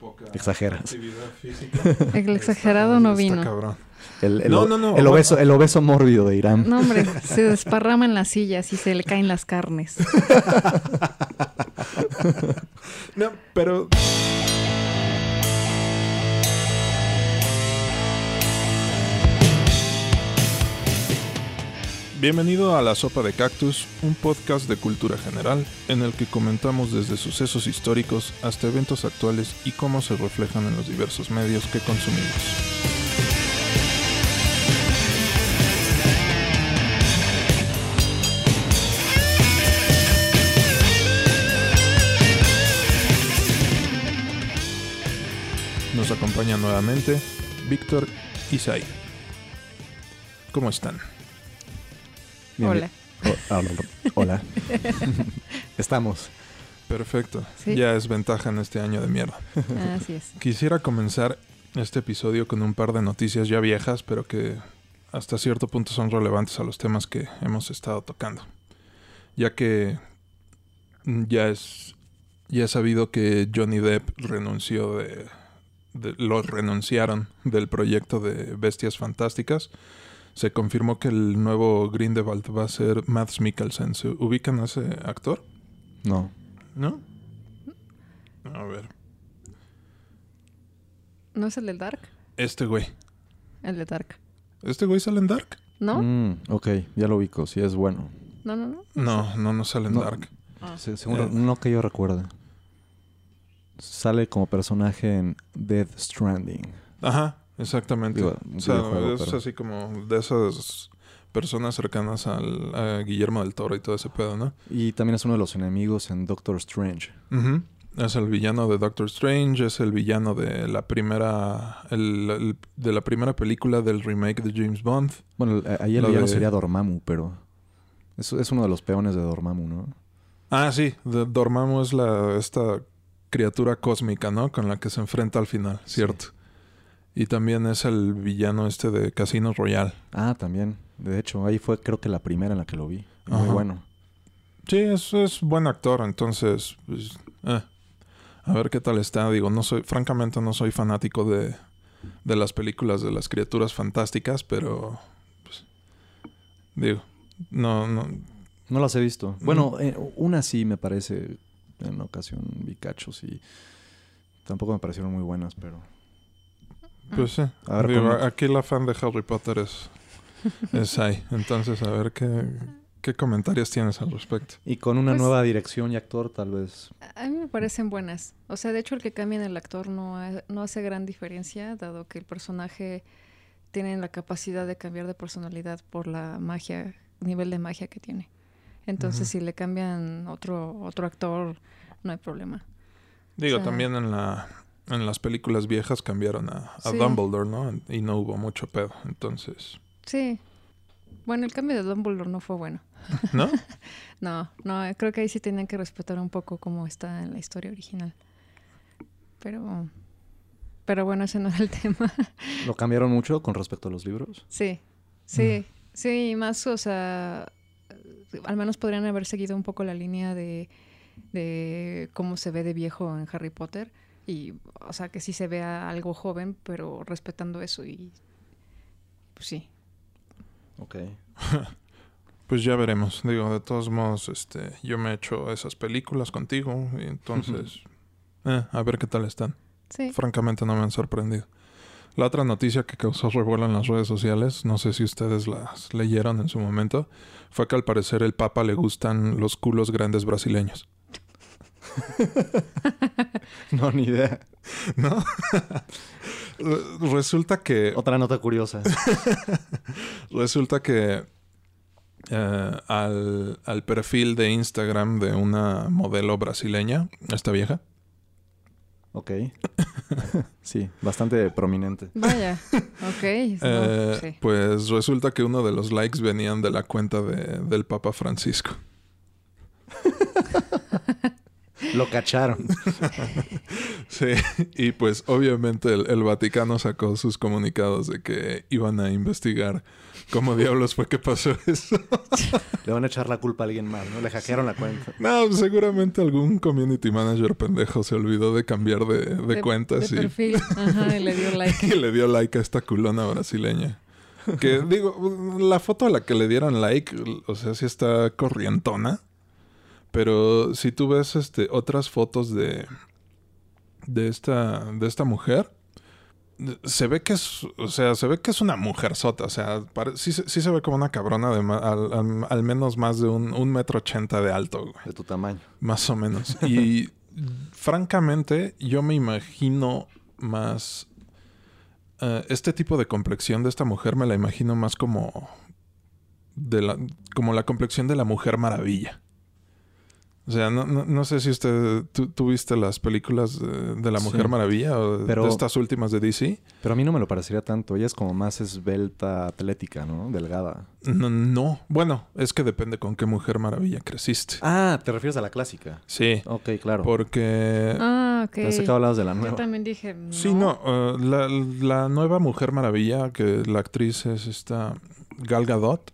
poca Exageras. actividad física. El exagerado Está- no está vino. cabrón. El, el No, o- no, no, El obeso, el obeso mórbido de Irán. No, hombre, se desparrama en las sillas y se le caen las carnes. No, pero Bienvenido a La Sopa de Cactus, un podcast de cultura general en el que comentamos desde sucesos históricos hasta eventos actuales y cómo se reflejan en los diversos medios que consumimos. Nos acompaña nuevamente Víctor y Sai. ¿Cómo están? Bien, Hola. bien. O- ah. Hola. Estamos. Perfecto. Sí. Ya es ventaja en este año de mierda. Así es. Quisiera comenzar este episodio con un par de noticias ya viejas, pero que hasta cierto punto son relevantes a los temas que hemos estado tocando. Ya que mm, ya es ya es sabido que Johnny Depp renunció de, de- lo renunciaron del proyecto de Bestias Fantásticas. Se confirmó que el nuevo Grindelwald va a ser Mads Mikkelsen. ¿Se ubican a ese actor? No. ¿No? A ver. ¿No es el del Dark? Este güey. El de Dark. ¿Este güey sale en Dark? ¿No? Mm, ok, ya lo ubico. Sí, es bueno. No, no, no. No, no, no sale en No. Dark. Ah. Se- seguro, Eh. no que yo recuerde. Sale como personaje en Death Stranding. Ajá, exactamente. Digo, o sea, es pero- así como de esas personas cercanas al, a Guillermo del Toro y todo ese pedo, ¿no? Y también es uno de los enemigos en Doctor Strange. Ujú. Es el villano de Doctor Strange, es el villano de la primera el- el- de la primera película del remake de James Bond. Bueno, ahí el villano de- sería Dormammu, pero... Es, es uno de los peones de Dormammu, ¿no? Ah, sí, de- Dormammu es la esta criatura cósmica, ¿no? Con la que se enfrenta al final, Sí. cierto. Y también es el villano este de Casino Royale. Ah, también. De hecho, ahí fue creo que la primera en la que lo vi. Muy bueno. Sí, es, es buen actor, entonces, pues, eh, a ver qué tal está. Digo, no soy, francamente no soy fanático de, de las películas de las criaturas fantásticas, pero, pues, digo, no, no, No las he visto. Bueno, eh, una sí me parece. En ocasión vi cachos y tampoco me parecieron muy buenas, pero... pues sí. A ver, Digo, ¿cómo? aquí la fan de Harry Potter es, es ahí, entonces a ver qué, qué comentarios tienes al respecto. Y con una Pues- nueva dirección y actor, tal vez. A mí me parecen buenas. O sea, de hecho, el que cambien el actor no, ha- no hace gran diferencia, dado que el personaje tiene la capacidad de cambiar de personalidad por la magia, nivel de magia que tiene. Entonces, si le cambian otro, otro actor, no hay problema. Digo, sea- también en la en las películas viejas cambiaron a, a Sí. Dumbledore, ¿no? Y no hubo mucho pedo, entonces, Sí. Bueno, el cambio de Dumbledore no fue bueno. ¿no? No, no, creo que ahí sí tenían que respetar un poco cómo está en la historia original. Pero, pero bueno, ese no era el tema. ¿Lo cambiaron mucho con respecto a los libros? Sí, sí, sí, más, o sea, al menos podrían haber seguido un poco la línea de, de cómo se ve de viejo en Harry Potter. Y, o sea, que sí se vea algo joven, pero respetando eso y, pues sí. Ok. Pues ya veremos. Digo, de todos modos, este, yo me he hecho esas películas contigo y entonces, eh, a ver qué tal están. Sí, Francamente no me han sorprendido. La otra noticia que causó revuelo en las redes sociales, no sé si ustedes las leyeron en su momento, fue que al parecer el Papa le gustan los culos grandes brasileños. No, ni idea. ¿No? Re- Resulta que Otra nota curiosa. Resulta que eh, al, al perfil de Instagram de una modelo brasileña, esta vieja, Ok. sí, bastante prominente. vaya, ok. no, eh, sí. pues resulta que uno de los likes venían de la cuenta de- del Papa Francisco. Lo cacharon. Sí, y pues obviamente el, el Vaticano sacó sus comunicados de que iban a investigar cómo diablos fue que pasó eso. Le van a echar la culpa a alguien más, ¿no? Le hackearon la cuenta. No, seguramente algún community manager pendejo se olvidó de cambiar de, de, cuentas de y, perfil. Ajá, y le dio like. y le dio like a esta culona brasileña. Que digo, la foto a la que le dieron like, o sea, sí está corrientona. Pero si tú ves este otras fotos de de esta de esta mujer, se ve que es, o sea, se ve que es una mujer sota, o sea, pare- sí, se- sí se ve como una cabrona de ma- al, al- al menos más de un, un metro ochenta de alto, güey. De tu tamaño. Más o menos. Y francamente, yo me imagino más. eh, este tipo de complexión de esta mujer me la imagino más como. De la, como la complexión de la Mujer Maravilla. O sea, no, no, no sé si usted. ¿tú, tú viste las películas de, de la Mujer Sí. Maravilla o de- Pero- de estas últimas de DC? Pero a mí no me lo parecería tanto. Ella es como más esbelta, atlética, ¿no? Delgada. No, no. Bueno, es que depende con qué Mujer Maravilla creciste. Ah, te refieres a la clásica. Sí. Ok, claro. Porque. Ah, ok. Pensé que hablabas de la Yo nueva. también dije. No. Sí, no, eh, la, la nueva Mujer Maravilla, que la actriz es esta Gal Gadot.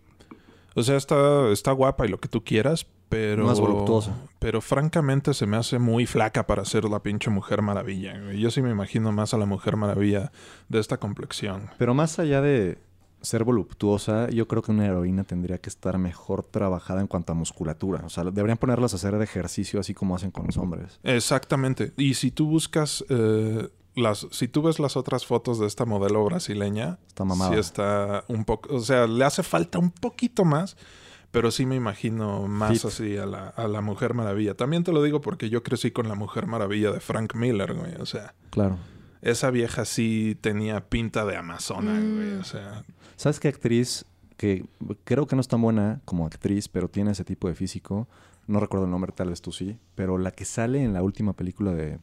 O sea, está, está guapa y lo que tú quieras, pero... Más voluptuosa. Pero francamente se me hace muy flaca para ser la pinche Mujer Maravilla. güey. Yo sí me imagino más a la Mujer Maravilla de esta complexión. Pero más allá de ser voluptuosa, yo creo que una heroína tendría que estar mejor trabajada en cuanto a musculatura. O sea, deberían ponerlas a hacer de ejercicio así como hacen con los hombres. Exactamente. Y si tú buscas... eh, las, si tú ves las otras fotos de esta modelo brasileña, Está mamada. Sí está un poco, o sea, le hace falta un poquito más, pero sí me imagino más Fit. así a la, a la Mujer Maravilla. También te lo digo porque yo crecí con la Mujer Maravilla de Frank Miller, güey. O sea, Claro. esa vieja sí tenía pinta de amazona, Mm. güey. O sea, ¿Sabes qué actriz que creo que no es tan buena como actriz, pero tiene ese tipo de físico? No recuerdo el nombre, tal vez tú sí. Pero la que sale en la última película de...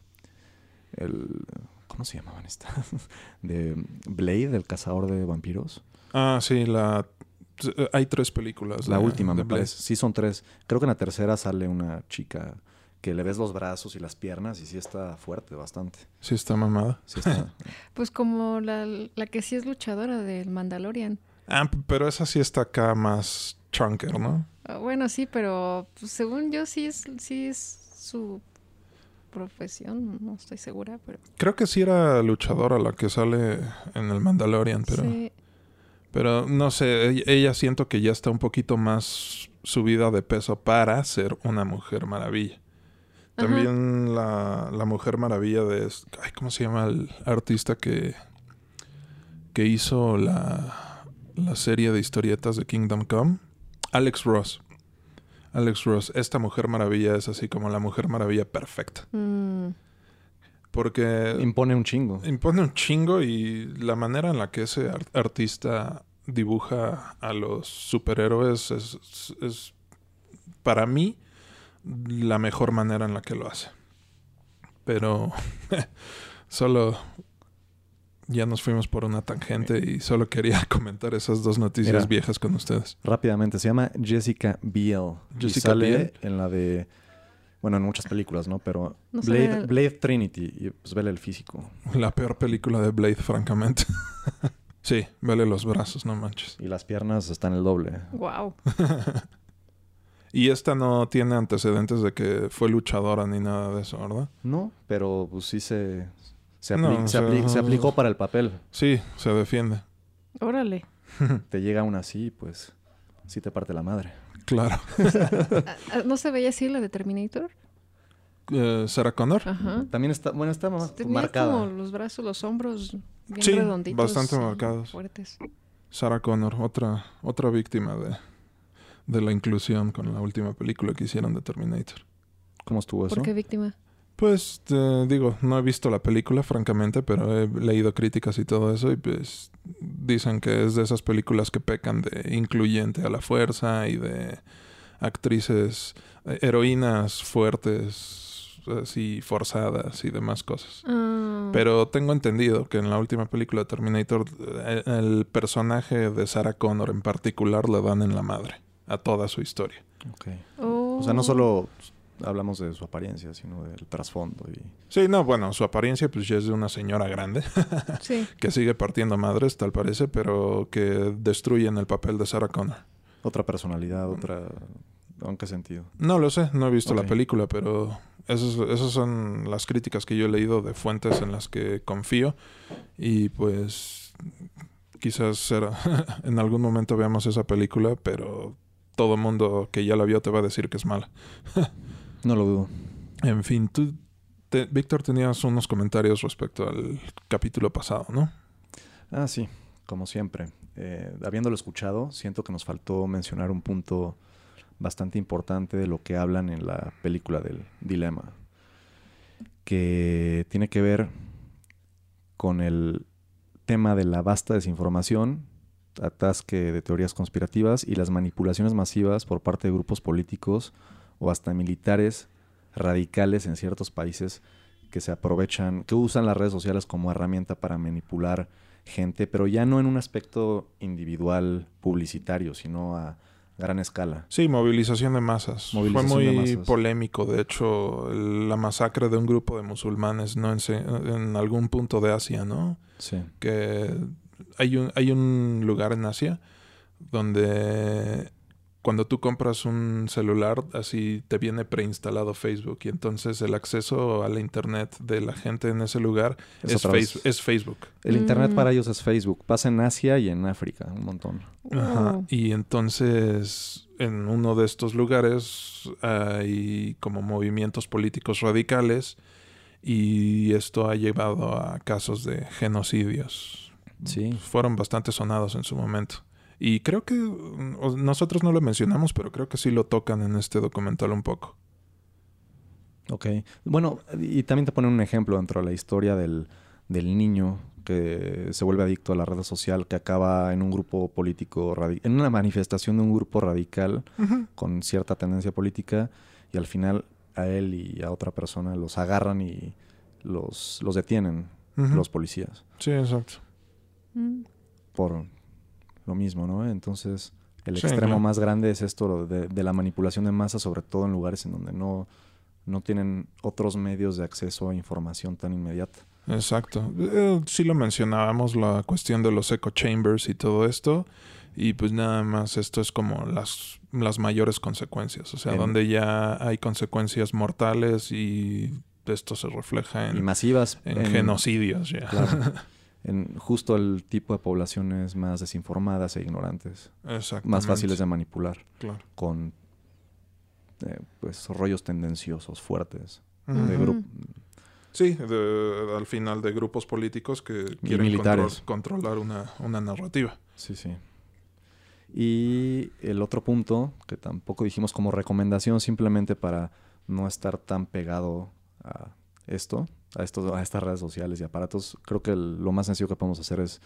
El, ¿Cómo se llamaban estas? De Blade, el cazador de vampiros. ah, sí, la... Hay tres películas. La de- última, de me parece. Sí, son tres. Creo que en la tercera sale una chica que le ves los brazos y las piernas y sí está fuerte bastante. Sí está mamada. Sí está. Pues como la, la que sí es luchadora del Mandalorian. Ah, pero esa sí está acá más chunker, ¿no? Ah, bueno, sí, pero pues, según yo sí es, sí es su profesión. No estoy segura, pero. Creo que sí era luchadora la que sale en el Mandalorian, pero... Sí. Pero no sé, ella, ella siento que ya está un poquito más subida de peso para ser una mujer maravilla. Ajá. También la, la mujer maravilla de... Ay, ¿Cómo se llama el artista que, que hizo la, la serie de historietas de Kingdom Come? Alex Ross. Alex Ross. Esta mujer maravilla es así como la mujer maravilla perfecta. Mm, Porque... Impone un chingo. Impone un chingo y la manera en la que ese ar- artista dibuja a los superhéroes es, es- es, para mí la mejor manera en la que lo hace. Pero solo ya nos fuimos por una tangente y solo quería comentar esas dos noticias Mira. viejas con ustedes. Rápidamente, se llama Jessica Biel. y Jessica sale Biel. en la de. Bueno, en muchas películas, ¿no? Pero No Blade, Trinity. Y pues vele el físico. La peor película de Blade, francamente. sí, vele los brazos, no manches. Y las piernas están el doble. wow. Y esta no tiene antecedentes de que fue luchadora ni nada de eso, ¿verdad? No, pero pues sí se. Se, apli- se apli- se aplicó para el papel. Sí, se defiende. Órale. Te llega una así, pues. Sí te parte la madre. Claro. ¿No se veía así la de Terminator? Eh, Sarah Connor. Ajá. También está. Bueno, está Tenía marcada. como los brazos, los hombros bien Sí, redonditos. bastante marcados. Fuertes. Sarah Connor, otra, otra víctima de, de la inclusión con la última película que hicieron de Terminator. ¿Cómo estuvo eso? ¿Por qué víctima? Pues te digo, no he visto la película, francamente, pero he leído críticas y todo eso, y pues dicen que es de esas películas que pecan de incluyente a la fuerza y de actrices, eh, heroínas fuertes, así forzadas y demás cosas. Ah, Pero tengo entendido que en la última película de Terminator, eh, el personaje de Sarah Connor en particular le dan en la madre a toda su historia. Ok. oh. O sea, no solo hablamos de su apariencia, sino del trasfondo. Y... Sí, no, bueno, su apariencia pues ya es de una señora grande Sí. que sigue partiendo madres, tal parece, pero que destruye en el papel de Sarah Connor. Otra personalidad, otra... ¿En qué sentido? No lo sé, no he visto la película, pero esas, esas son las críticas que yo he leído de fuentes en las que confío y pues quizás será, en algún momento veamos esa película, pero todo mundo que ya la vio te va a decir que es mala. No lo dudo. En fin, tú, te- Víctor, tenías unos comentarios respecto al capítulo pasado, ¿no? Ah, sí, como siempre. Eh, habiéndolo escuchado, siento que nos faltó mencionar un punto bastante importante de lo que hablan en la película del dilema, que tiene que ver con el tema de la vasta desinformación, atasque de teorías conspirativas y las manipulaciones masivas por parte de grupos políticos o hasta militares radicales en ciertos países que se aprovechan, que usan las redes sociales como herramienta para manipular gente, pero ya no en un aspecto individual publicitario, sino a gran escala. Sí, movilización de masas. Movilización Fue de muy masas. polémico, de hecho, la masacre de un grupo de musulmanes, ¿no? En, en algún punto de Asia, ¿no? Sí. que hay un, hay un lugar en Asia donde cuando tú compras un celular, así te viene preinstalado Facebook y entonces el acceso a la internet de la gente en ese lugar Es. Face- es Facebook. El internet Mm. para ellos es Facebook. Pasa en Asia y en África, un montón. Ajá. Y entonces en uno de estos lugares hay como movimientos políticos radicales y esto ha llevado a casos de genocidios. Sí. Fueron bastante sonados en su momento. Y creo que mm, nosotros no lo mencionamos, pero creo que sí lo tocan en este documental un poco. Ok. Bueno, y también te ponen un ejemplo dentro de la historia del, del niño que se vuelve adicto a la red social, que acaba en un grupo político, en una manifestación de un grupo radical con cierta tendencia política, y al final a él y a otra persona los agarran y los, los detienen los policías Sí, exacto. Mm. por lo mismo, ¿no? Entonces, el Sí, extremo claro. más grande es esto de, de la manipulación de masa, sobre todo en lugares en donde no, no tienen otros medios de acceso a información tan inmediata. Exacto. Eh, sí lo mencionábamos, la cuestión de los echo chambers y todo esto. Y pues nada más esto es como las, las mayores consecuencias. O sea, En- donde ya hay consecuencias mortales y esto se refleja y en, masivas en genocidios ya. claro, en justo el tipo de poblaciones más desinformadas e ignorantes, más fáciles de manipular, Claro. con eh, pues rollos tendenciosos fuertes. De Sí, de- al final de grupos políticos que quieren militares. control- controlar una, una narrativa. Sí, sí. Y el otro punto, que tampoco dijimos como recomendación, simplemente para no estar tan pegado a esto, a, estos, a estas redes sociales y aparatos, creo que el- lo más sencillo que podemos hacer es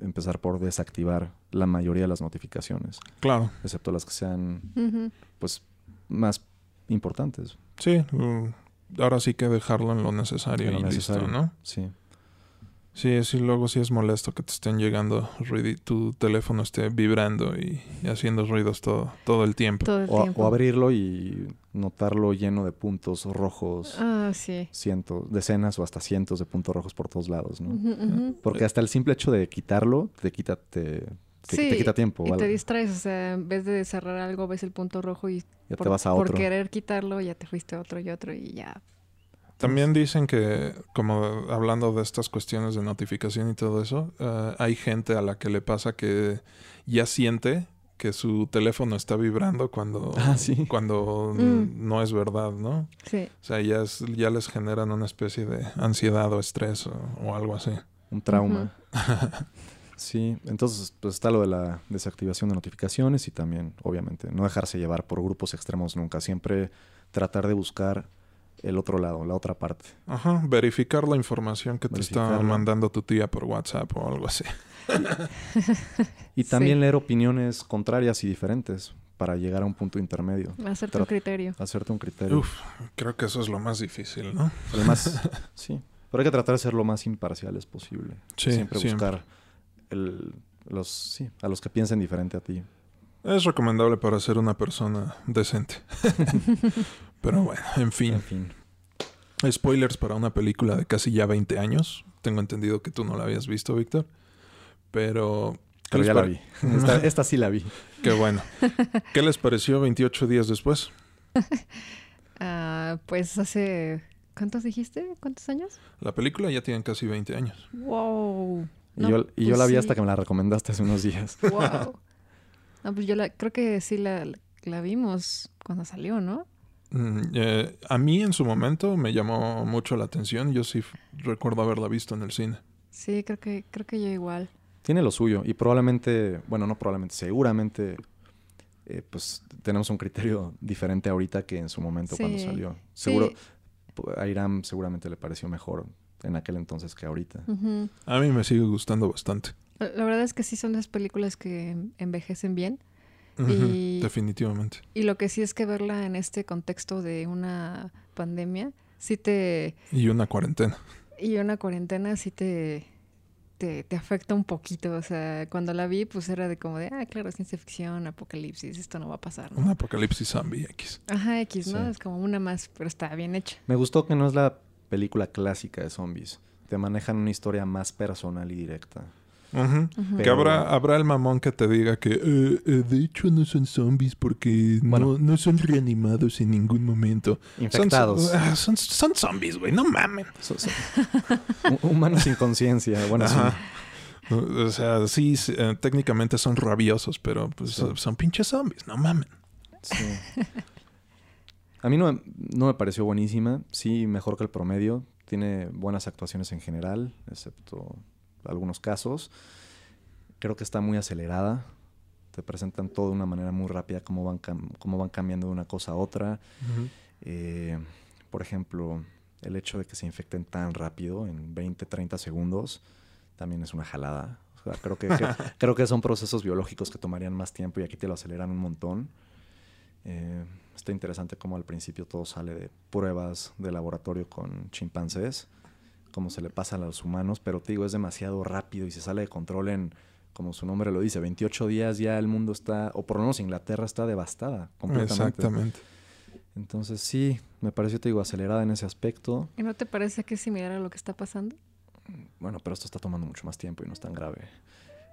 empezar por desactivar la mayoría de las notificaciones, Claro. excepto las que sean pues más importantes. Sí, mm, ahora sí que dejarlo en lo necesario En lo y necesario. listo, ¿no? Sí. Sí, sí, luego sí es molesto que te estén llegando, ruidi- tu teléfono esté vibrando y, y haciendo ruidos todo, todo el tiempo. Todo el O, tiempo. o abrirlo y notarlo lleno de puntos rojos, Ah, sí. cientos, decenas o hasta cientos de puntos rojos por todos lados, ¿no? Ujú. Porque hasta el simple hecho de quitarlo te quita, te, te- te Sí, quita tiempo. Y te distraes, o sea, en vez de cerrar algo, ves el punto rojo y Ya por, te vas a por otro. querer quitarlo ya te fuiste a otro y otro y ya. También dicen que, como hablando de estas cuestiones de notificación y todo eso, eh, hay gente a la que le pasa que ya siente que su teléfono está vibrando cuando, Ah, sí. cuando Mm. no es verdad, ¿no? Sí. O sea, ya, es- ya les generan una especie de ansiedad o estrés o, o algo así. Un trauma. sí, entonces pues está lo de la desactivación de notificaciones y también, obviamente, no dejarse llevar por grupos extremos nunca. Siempre tratar de buscar el otro lado, la otra parte. Ajá, verificar la información que te está mandando tu tía por WhatsApp o algo así. Y Sí. también leer opiniones contrarias y diferentes para llegar a un punto intermedio. Hacerte un Tra- criterio. Hacerte un criterio. Uf, creo que eso es lo más difícil, ¿no? Además, sí. Pero hay que tratar de ser lo más imparciales posible. Sí, siempre siempre. buscar el- los, sí, a los que piensen diferente a ti. Es recomendable para ser una persona decente. Pero bueno, en fin. En fin. Spoilers para una película de casi ya 20 años. Tengo entendido que tú no la habías visto, Víctor. Pero... ¿qué Pero ya la vi. Esta, esta sí la vi. Qué bueno. ¿Qué les pareció 28 días después? Ah, pues hace... ¿Cuántos dijiste? ¿Cuántos años? La película ya tiene casi 20 años. ¡Wow! Y No, yo, y yo pues la vi sí. hasta que me la recomendaste hace unos días. ¡Wow! No, pues yo la, creo que sí la, la vimos cuando salió, ¿no? Mm, eh, a mí en su momento me llamó mucho la atención. Yo sí recuerdo haberla visto en el cine. Sí, creo que, creo que yo igual. Tiene lo suyo. Y probablemente, bueno, no probablemente, seguramente, eh, pues tenemos un criterio diferente ahorita que en su momento cuando Sí, salió. sí. Seguro, pu- a Iram seguramente le pareció mejor en aquel entonces que ahorita. A mí me sigue gustando bastante. La la verdad es que sí son las películas que envejecen bien. Y- Definitivamente. Y lo que sí es que verla en este contexto de una pandemia, sí te... Y una cuarentena. Y una cuarentena sí te, te, te afecta un poquito. O sea, cuando la vi, pues era de como de, ah, claro, ciencia ficción, apocalipsis, esto no va a pasar, ¿no? Un apocalipsis zombie X. Ajá, X, ¿no? Sí. Es como una más, pero está bien hecha. Me gustó que no es la película clásica de zombies. Te manejan una historia más personal y directa. Que habrá, habrá el mamón que te diga que "Eh, eh, de hecho no son zombies porque Bueno. no, no son reanimados en ningún momento. Son- Infectados. ah, Son, son, zombies, güey, no mamen. Humanos sin conciencia. Bueno, sí. Ajá. O sea, sí, sí, eh, técnicamente son rabiosos, pero pues, Sí. son- son pinches zombies, no mamen. Sí. A mí no, no me pareció buenísima. Sí, mejor que el promedio. Tiene buenas actuaciones en general, excepto algunos casos. Creo que está muy acelerada. Te presentan todo de una manera muy rápida, cómo van, cómo van cambiando de una cosa a otra. Eh, por ejemplo, el hecho de que se infecten tan rápido, en 20, 30 segundos, también es una jalada. O sea, creo, que, que- creo que son procesos biológicos que tomarían más tiempo y aquí te lo aceleran un montón. Eh, está interesante cómo al principio todo sale de pruebas de laboratorio con chimpancés, cómo se le pasa a los humanos, pero te digo, es demasiado rápido y se sale de control en, como su nombre lo dice, 28 días ya el mundo está, o por lo menos Inglaterra está devastada completamente. Exactamente. Entonces sí, me pareció, te digo, acelerada en ese aspecto. ¿Y no te parece que es similar a lo que está pasando? Bueno, pero esto está tomando mucho más tiempo y no es tan grave.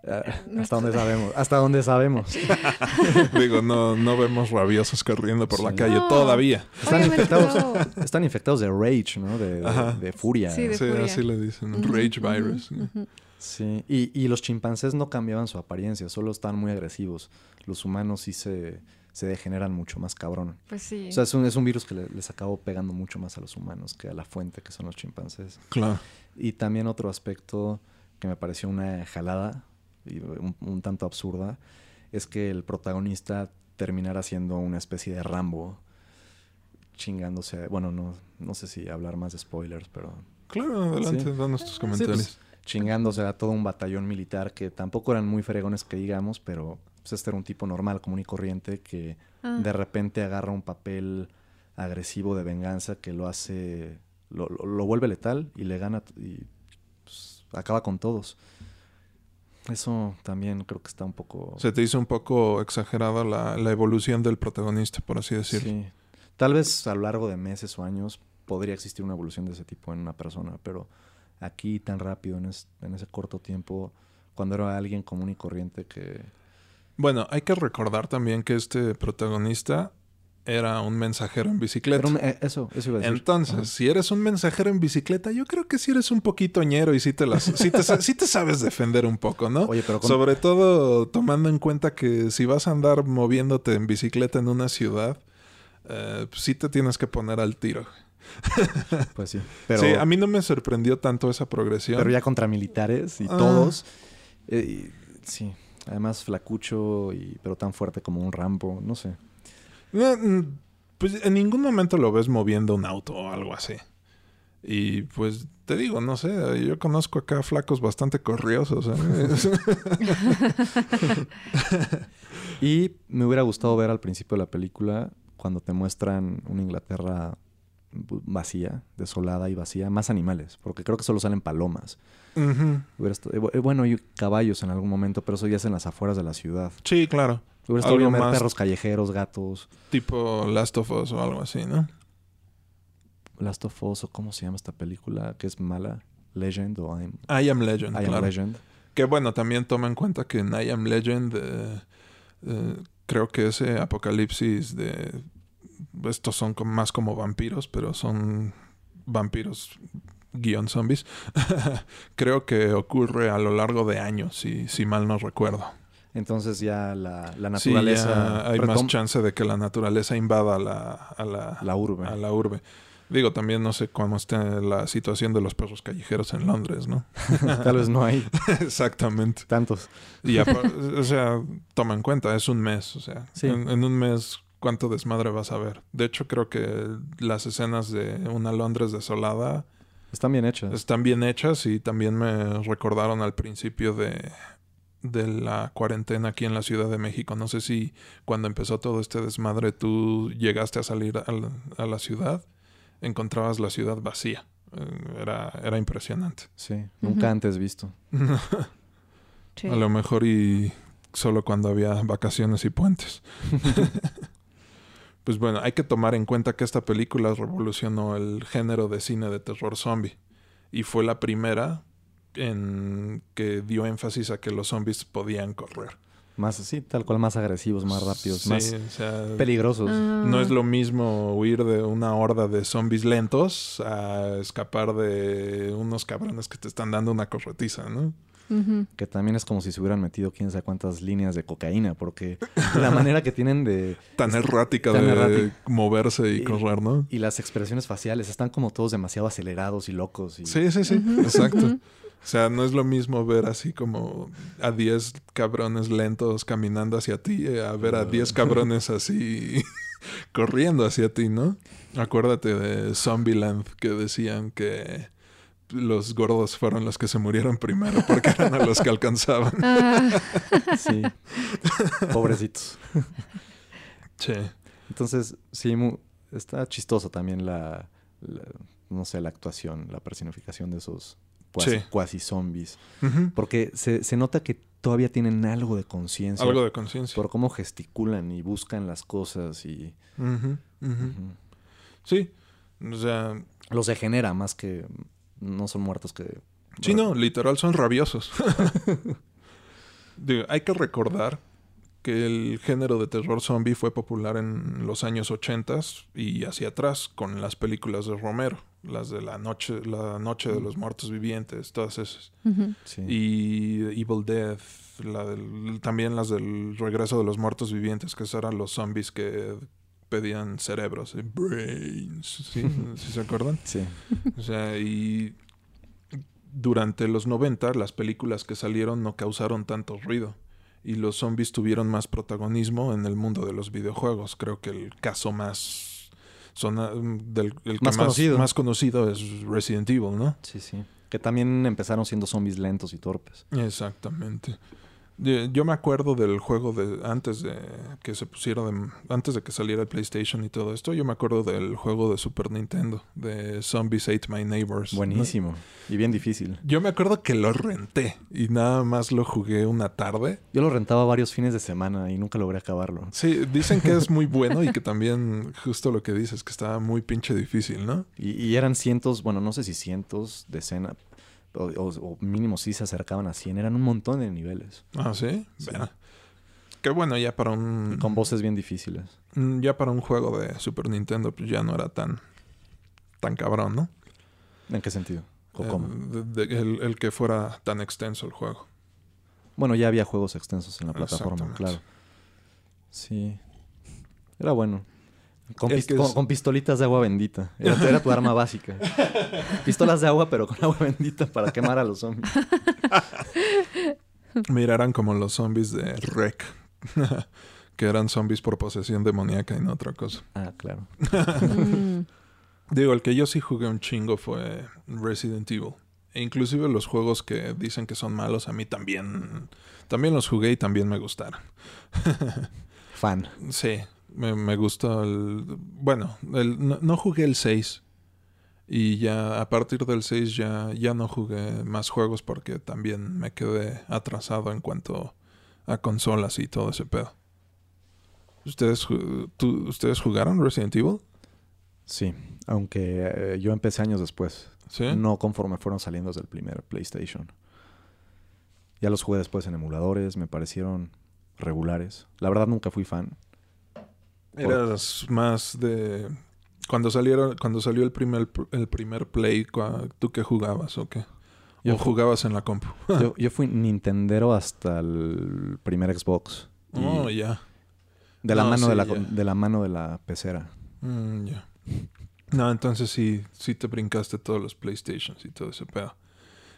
Ah, No hasta donde sabemos, hasta donde sabemos. Digo, no, no vemos rabiosos corriendo por la calle No. todavía. Están Obviamente infectados, no. están infectados de rage, ¿no? De, de- furia. Sí, de Sí, furia. así le dicen, rage virus. Sí, y, y los chimpancés no cambiaban su apariencia, solo estaban muy agresivos. Los humanos sí se, se degeneran mucho más cabrón. Pues sí. O sea, es un, es un virus que le- les acabó pegando mucho más a los humanos que a la fuente que son los chimpancés. Claro. Y también otro aspecto que me pareció una jalada un, un tanto absurda es que el protagonista terminara siendo una especie de Rambo chingándose. Bueno, no, no sé si hablar más de spoilers, pero Claro, adelante, Sí. danos tus Sí, comentarios. pues, chingándose a todo un batallón militar que tampoco eran muy fregones que digamos, pero pues, este era un tipo normal, común y corriente que Ah, de repente agarra un papel agresivo de venganza que lo hace, lo, lo- lo vuelve letal y le gana y pues, acaba con todos. Eso también creo que está un poco... Se te hizo un poco exagerada la, la evolución del protagonista, por así decirlo. Sí. Tal vez a lo largo de meses o años podría existir una evolución de ese tipo en una persona, pero aquí tan rápido, en, es- en ese corto tiempo, cuando era alguien común y corriente que... Bueno, hay que recordar también que este protagonista era un mensajero en bicicleta. Un- eh, eso, eso iba a decir. Entonces, Ajá. si eres un mensajero en bicicleta, yo creo que si eres un poquito ñero y si te, las, sí te, sa- sí te sabes defender un poco, ¿no? Oye, pero con- Sobre todo tomando en cuenta que si vas a andar moviéndote en bicicleta en una ciudad, eh, pues sí te tienes que poner al tiro. Pues sí. Pero, sí, a mí no me sorprendió tanto esa progresión. pero ya contra militares y Ah. todos. eh, y- sí. Además, flacucho, y, pero tan fuerte como un Rambo, no sé. Mm, pues en ningún momento lo ves moviendo un auto o algo así. Y pues te digo, no sé, yo conozco acá flacos bastante corriosos. ¿eh? Y me hubiera gustado ver al principio de la película cuando te muestran una Inglaterra vacía, desolada y vacía, más animales, porque creo que solo salen palomas. Eh, eh, bueno, y caballos en algún momento, pero eso ya es en las afueras de la ciudad. Sí, claro. Hubiera estado bien ver perros callejeros, gatos. Tipo Last of Us o algo así, ¿no? Last of Us o cómo se llama esta película que es mala, Legend o I'm, I Am Legend, I Am. Legend. Que bueno, también toma en cuenta que en I Am Legend eh, eh, creo que ese apocalipsis de... Estos son más como vampiros, pero son vampiros guion zombies. creo que ocurre a lo largo de años, si, si mal no recuerdo. Entonces ya la, la Sí, naturaleza ya hay más chance de que la naturaleza invada la, a la, la urbe. a la urbe. Digo, también no sé cómo está la situación de los perros callejeros en Londres, ¿no? Tal vez no hay Exactamente. tantos. Y o sea, toma en cuenta, es un mes, o sea, Sí. en, en un mes cuánto desmadre vas a ver. De hecho, creo que las escenas de una Londres desolada Están bien hechas. están bien hechas y también me recordaron al principio de, de la cuarentena aquí en la Ciudad de México. No sé si cuando empezó todo este desmadre tú llegaste a salir a la, a la ciudad, encontrabas la ciudad vacía. Eh, Era, era impresionante. Sí, nunca antes visto. Sí. A lo mejor y solo cuando había vacaciones y puentes. pues bueno, hay que tomar en cuenta que esta película revolucionó el género de cine de terror zombie y fue la primera en que dio énfasis a que los zombies podían correr. Más así, tal cual, más agresivos, más rápidos, Sí, más o sea, peligrosos. Ah, no es lo mismo huir de una horda de zombies lentos a escapar de unos cabrones que te están dando una corretiza, ¿no? Que también es como si se hubieran metido quién sabe cuántas líneas de cocaína, porque la manera que tienen de... Tan errática Tan de errática. moverse y, Y- correr, ¿no? Y las expresiones faciales están como todos demasiado acelerados y locos. Y... Sí, sí, sí, exacto. O sea, no es lo mismo ver así como a 10 cabrones lentos caminando hacia ti, eh, a ver a 10 cabrones así corriendo hacia ti, ¿no? Acuérdate de Zombieland que decían que los gordos fueron los que se murieron primero porque eran a los que alcanzaban. Ah, Sí. Pobrecitos. Sí. Entonces, sí, está chistoso también la, la- no sé, la actuación, la personificación de esos cuasi, Sí. zombies. Porque se, se nota que todavía tienen algo de conciencia. Algo de conciencia. Por cómo gesticulan y buscan las cosas y... Sí. O sea, Los degenera más que... No son muertos que... Sí, no, literal son rabiosos. Digo, hay que recordar que el género de terror zombie fue popular en los años 80 y hacia atrás con las películas de Romero, las de la noche, la noche de los muertos vivientes, todas esas. Sí. Y Evil Dead, la del- también las del regreso de los muertos vivientes, que eran los zombies que pedían cerebros, eh, brains, ¿sí? ¿Sí se acuerdan? Sí. O sea, y durante los 90 las películas que salieron no causaron tanto ruido y los zombies tuvieron más protagonismo en el mundo de los videojuegos. Creo que el caso más sona- del el que Más más, conocido. más conocido es Resident Evil, ¿no? Sí, sí. Que también empezaron siendo zombies lentos y torpes. Exactamente. Yo me acuerdo del juego de antes de que se pusiera de- antes de que saliera el PlayStation y todo esto, yo me acuerdo del juego de Super Nintendo de Zombies Ate My Neighbors. ¿no? Buenísimo. Y bien difícil. Yo me acuerdo que lo renté y nada más lo jugué una tarde. Yo lo rentaba varios fines de semana y nunca logré acabarlo. Sí, dicen que es muy bueno y que también justo lo que dices, que estaba muy pinche difícil, ¿no? Y, y eran cientos, bueno, no sé si cientos, decenas, o, mínimo sí se acercaban a 100. Eran un montón de niveles. Ah, sí. Sí. Qué bueno, ya para un con voces bien difíciles. mm, ya para un juego de Super Nintendo pues ya no era tan tan cabrón, ¿no? ¿En qué sentido? ¿O cómo? Eh, de- de- el, el que fuera tan extenso el juego. Bueno, ya había juegos extensos en la plataforma, claro. Sí. Era bueno. Con, es- pistolitas de agua bendita. Era, era tu arma básica. Pistolas de agua, pero con agua bendita para quemar a los zombies. Mira, eran como los zombies de Rec. que eran zombies por posesión demoníaca y no otra cosa. Ah, claro. Digo, el que yo sí jugué un chingo fue Resident Evil. E inclusive los juegos que dicen que son malos, a mí también, también los jugué y también me gustaron. Fan. Sí, me, me gustó el... Bueno, el, no, no jugué el 6. Y ya a partir del 6 ya, ya no jugué más juegos porque también me quedé atrasado en cuanto a consolas y todo ese pedo. ¿Ustedes, tú- ¿ustedes jugaron Resident Evil? Sí, aunque eh, yo empecé años después. ¿Sí? No conforme fueron saliendo desde el primer PlayStation. Ya los jugué después en emuladores, me parecieron regulares. La verdad nunca fui fan. Eras más de... Cuando salieron, cuando salió el primer, el primer Play, ¿tú qué jugabas o qué? Yo ¿O jugabas en la compu? Yo, yo fui Nintendero hasta el primer Xbox. Oh, ya. de, la No, mano de, la, de la mano de la pecera. Mm, ya. No, entonces sí, sí te brincaste todos los PlayStations y todo ese pedo.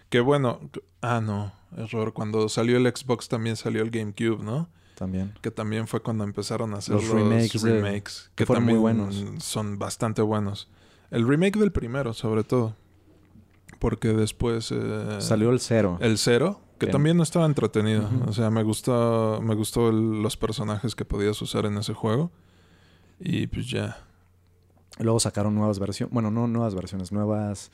Que bueno, ah, no, error. Cuando salió el Xbox también salió el GameCube, ¿no? También. Que también fue cuando empezaron a hacer Los los, remakes de- que que fueron muy también buenos. son bastante buenos. El remake del primero, sobre todo. Porque después... eh, Salió el cero. el cero, que Que- también estaba entretenido. O sea, me gustó, me gustó el- los personajes que podías usar en ese juego. Y pues ya. Luego sacaron nuevas versiones. Bueno, no nuevas versiones, nuevas.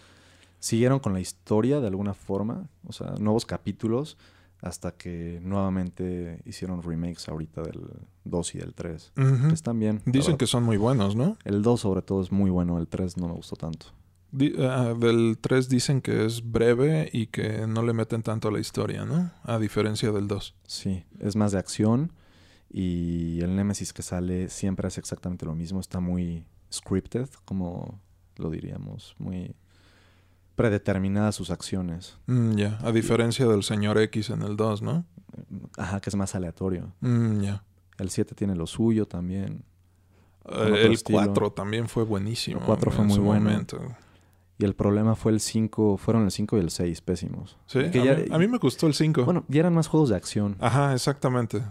Siguieron con la historia de alguna forma. O sea, nuevos capítulos. Hasta que nuevamente hicieron remakes ahorita del 2 y del 3. Ujú. Que están bien. Dicen que son muy buenos, ¿no? El 2 sobre todo es muy bueno. El 3 no me gustó tanto. Di- ah, del 3 dicen que es breve y que no le meten tanto a la historia, ¿no? A diferencia del 2. Sí, es más de acción. Y el Nemesis que sale siempre hace exactamente lo mismo. Está muy scripted, como lo diríamos. Muy predeterminadas sus acciones. Mm, ya. A diferencia del señor X en el 2, ¿no? Ajá, que es más aleatorio. Mm, ya. El 7 tiene lo suyo también. Otro el estilo. 4 también fue buenísimo. El 4 fue muy bueno. momento. Y el problema fue el 5, fueron el 5 y el 6 pésimos. Sí, Que a, ya- mí, a mí me gustó el 5. Bueno, ya eran más juegos de acción. Ajá, exactamente.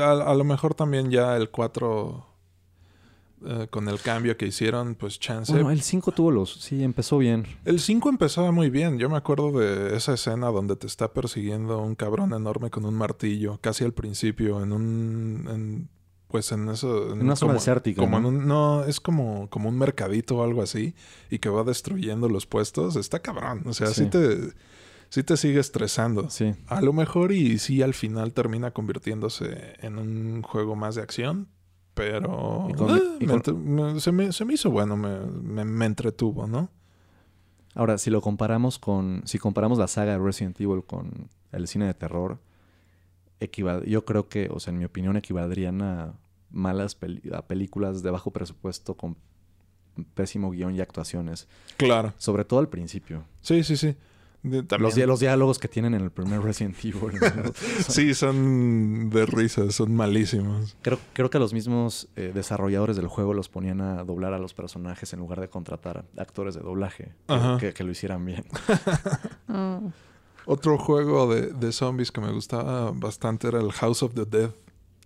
A, a lo mejor también ya el 4, eh, con el cambio que hicieron, pues chance. Bueno, el 5 tuvo los... Sí, empezó bien. El 5 empezaba muy bien. Yo me acuerdo de esa escena donde te está persiguiendo un cabrón enorme con un martillo, casi al principio, en un... en- pues en eso... En una zona como- desértica, Como ¿no? en un, no, es como, como un mercadito o algo así, y que va destruyendo los puestos. Está cabrón. O sea, sí, Sí. te, sí te sigue estresando. Sí. A lo mejor y sí al final termina convirtiéndose en un juego más de acción, pero Y con- eh, y me con- entre- me- se, me, se me hizo bueno, me, me, me entretuvo, ¿no? Ahora, si lo comparamos con... Si comparamos la saga de Resident Evil con el cine de terror, equival- yo creo que, o sea, en mi opinión, equivaldrían a malas peli- a películas de bajo presupuesto con pésimo guion y actuaciones. Claro. Sobre todo al principio. Sí, sí, sí. De- Los, los diálogos que tienen en el primer Resident Evil. ¿no? Sí, son de risa, son malísimos. Creo, creo que los mismos eh, desarrolladores del juego los ponían a doblar a los personajes en lugar de contratar actores de doblaje que- Ajá. que, que lo hicieran bien. Oh. Otro juego de, de zombies que me gustaba bastante era el House of the Dead.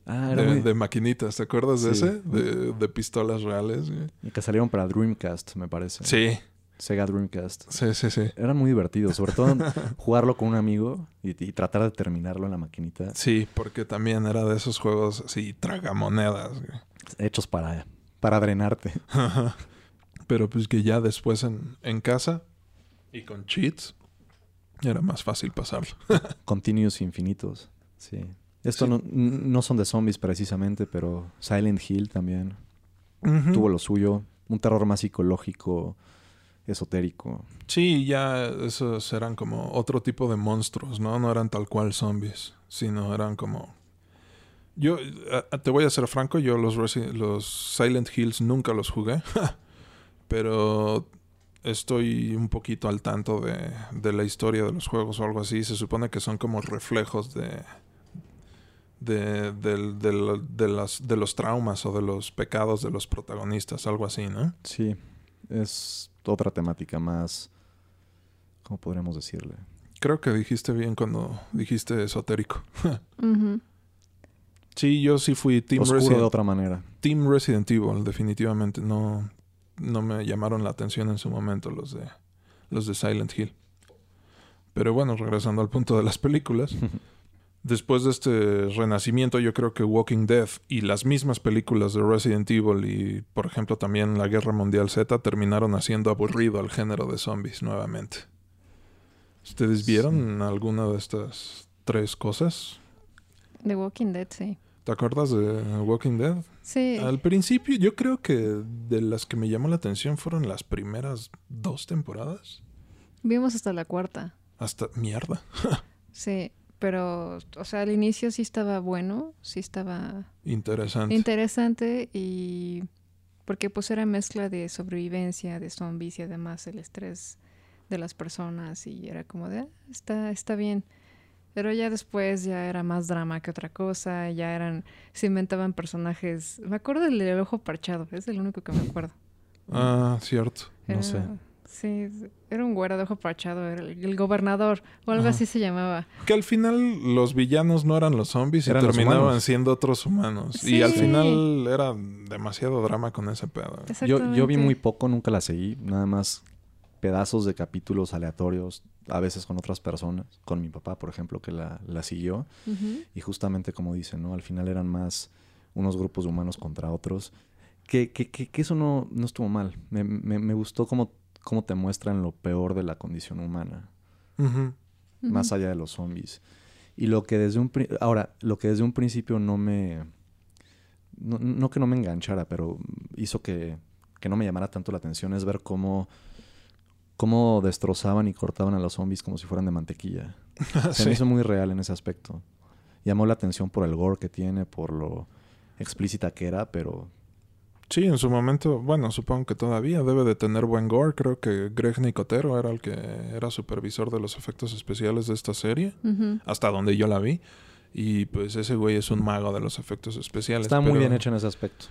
Ah, era de, muy- de maquinitas, ¿te acuerdas de ese? De, de pistolas reales. güey. y que salieron para Dreamcast, me parece. Sí, Sega Dreamcast. sí, sí, sí. Eran muy divertidos, sobre todo jugarlo con un amigo y, y tratar de terminarlo en la maquinita. Sí, porque también era de esos juegos así, tragamonedas. Hechos para, para drenarte. Pero pues que ya después en, en casa y con cheats era más fácil pasarlo. Continuos infinitos. Sí. Esto Sí. No, no son de zombies precisamente, pero Silent Hill también tuvo lo suyo. Un terror más psicológico, esotérico. Sí, ya esos eran como otro tipo de monstruos, ¿no? No eran tal cual zombies, sino eran como... Yo, te voy a ser franco, yo los, Resi- los Silent Hills nunca los jugué, pero estoy un poquito al tanto de, de la historia de los juegos o algo así. Se supone que son como reflejos de... De, de las, de los traumas o de los pecados de los protagonistas, algo así, ¿no? Sí, es otra temática más... ¿Cómo podríamos decirle? Creo que dijiste bien cuando dijiste esotérico. Sí, yo sí fui Team, Oscuro de Resident, otra manera. Team Resident Evil, definitivamente. No, no me llamaron la atención en su momento los de, los de Silent Hill. Pero bueno, regresando al punto de las películas. Después de este renacimiento, yo creo que Walking Dead y las mismas películas de Resident Evil y, por ejemplo, también la Guerra Mundial Z terminaron haciendo aburrido al género de zombies nuevamente. ¿Ustedes vieron alguna de estas tres cosas? The Walking Dead, sí. ¿Te acuerdas de Walking Dead? Sí. Al principio yo creo que de las que me llamó la atención fueron las primeras dos temporadas. Vimos hasta la cuarta. Hasta mierda. Sí, pero, o sea, al inicio sí estaba bueno, sí estaba Interesante. interesante y porque pues era mezcla de sobrevivencia, de zombies y además el estrés de las personas y era como de, ah, está, está bien. Pero ya después ya era más drama que otra cosa, ya eran, se inventaban personajes. Me acuerdo del del ojo parchado, es el único que me acuerdo. ah, cierto. No sé. Sí, era un güero de ojo parchado, era el, el gobernador o algo Ajá. así se llamaba. Que al final los villanos no eran los zombies y Eran los terminaban siendo otros humanos. Y al final era demasiado drama con ese pedo. Yo, yo vi muy poco, nunca la seguí. Nada más pedazos de capítulos aleatorios, a veces con otras personas. Con mi papá, por ejemplo, que la, la siguió. Y justamente como dicen, ¿no? Al final eran más unos grupos de humanos contra otros. Que, que, que, que eso no, no estuvo mal. Me, me, me gustó cómo, cómo te muestran lo peor de la condición humana. Más allá de los zombies. Y lo que desde un... Ahora, lo que desde un principio no me... No, no que no me enganchara, pero hizo que, que no me llamara tanto la atención es ver cómo, cómo destrozaban y cortaban a los zombies como si fueran de mantequilla. Se Sí. me hizo muy real en ese aspecto. Llamó la atención por el gore que tiene, por lo explícita que era, pero Sí, en su momento, bueno, supongo que todavía debe de tener buen gore. Creo que Greg Nicotero era el que era supervisor de los efectos especiales de esta serie, hasta donde yo la vi. Y pues ese güey es un mago de los efectos especiales. está muy bien hecho en ese aspecto.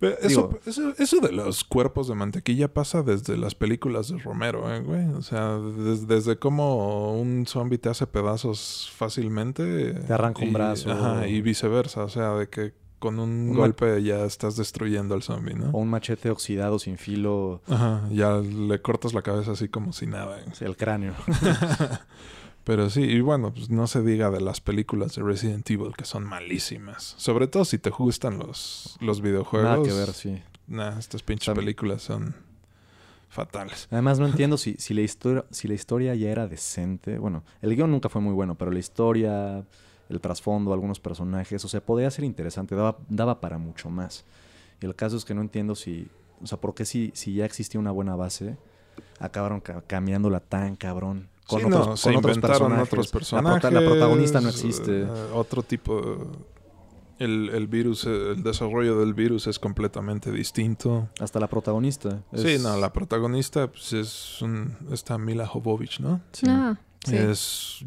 eso, Digo- eso, eso de los cuerpos de mantequilla pasa desde las películas de Romero, ¿eh, güey. O sea, des- desde cómo un zombie te hace pedazos fácilmente. Te arranca un brazo. Ajá, y viceversa. O sea, de que con un, Un golpe ya estás destruyendo al zombie, ¿no? O un machete oxidado sin filo, Ajá, ya le cortas la cabeza así como si nada. ¿eh? el cráneo. Pero sí, y bueno, pues no se diga de las películas de Resident Evil que son malísimas. Sobre todo si te gustan los, los videojuegos. Nada que ver, sí. Nah, estas pinches películas son fatales. Además, no entiendo si, si, la historia, si la historia ya era decente. Bueno, el guion nunca fue muy bueno, pero la historia, el trasfondo, algunos personajes, o sea, podía ser interesante, daba, daba para mucho más. Y el caso es que no entiendo si, o sea, por qué si, si ya existía una buena base, acabaron ca- cambiándola tan cabrón. Con sí, otros, no, se con otros inventaron personajes. otros La personajes. prota- La, protagonista no existe. eh, otro tipo... El, el virus, el desarrollo del virus es completamente distinto. Hasta la protagonista. Sí, es- no, la protagonista pues, es un, esta Mila Jovovich, ¿no? sí. Ah, sí. Es,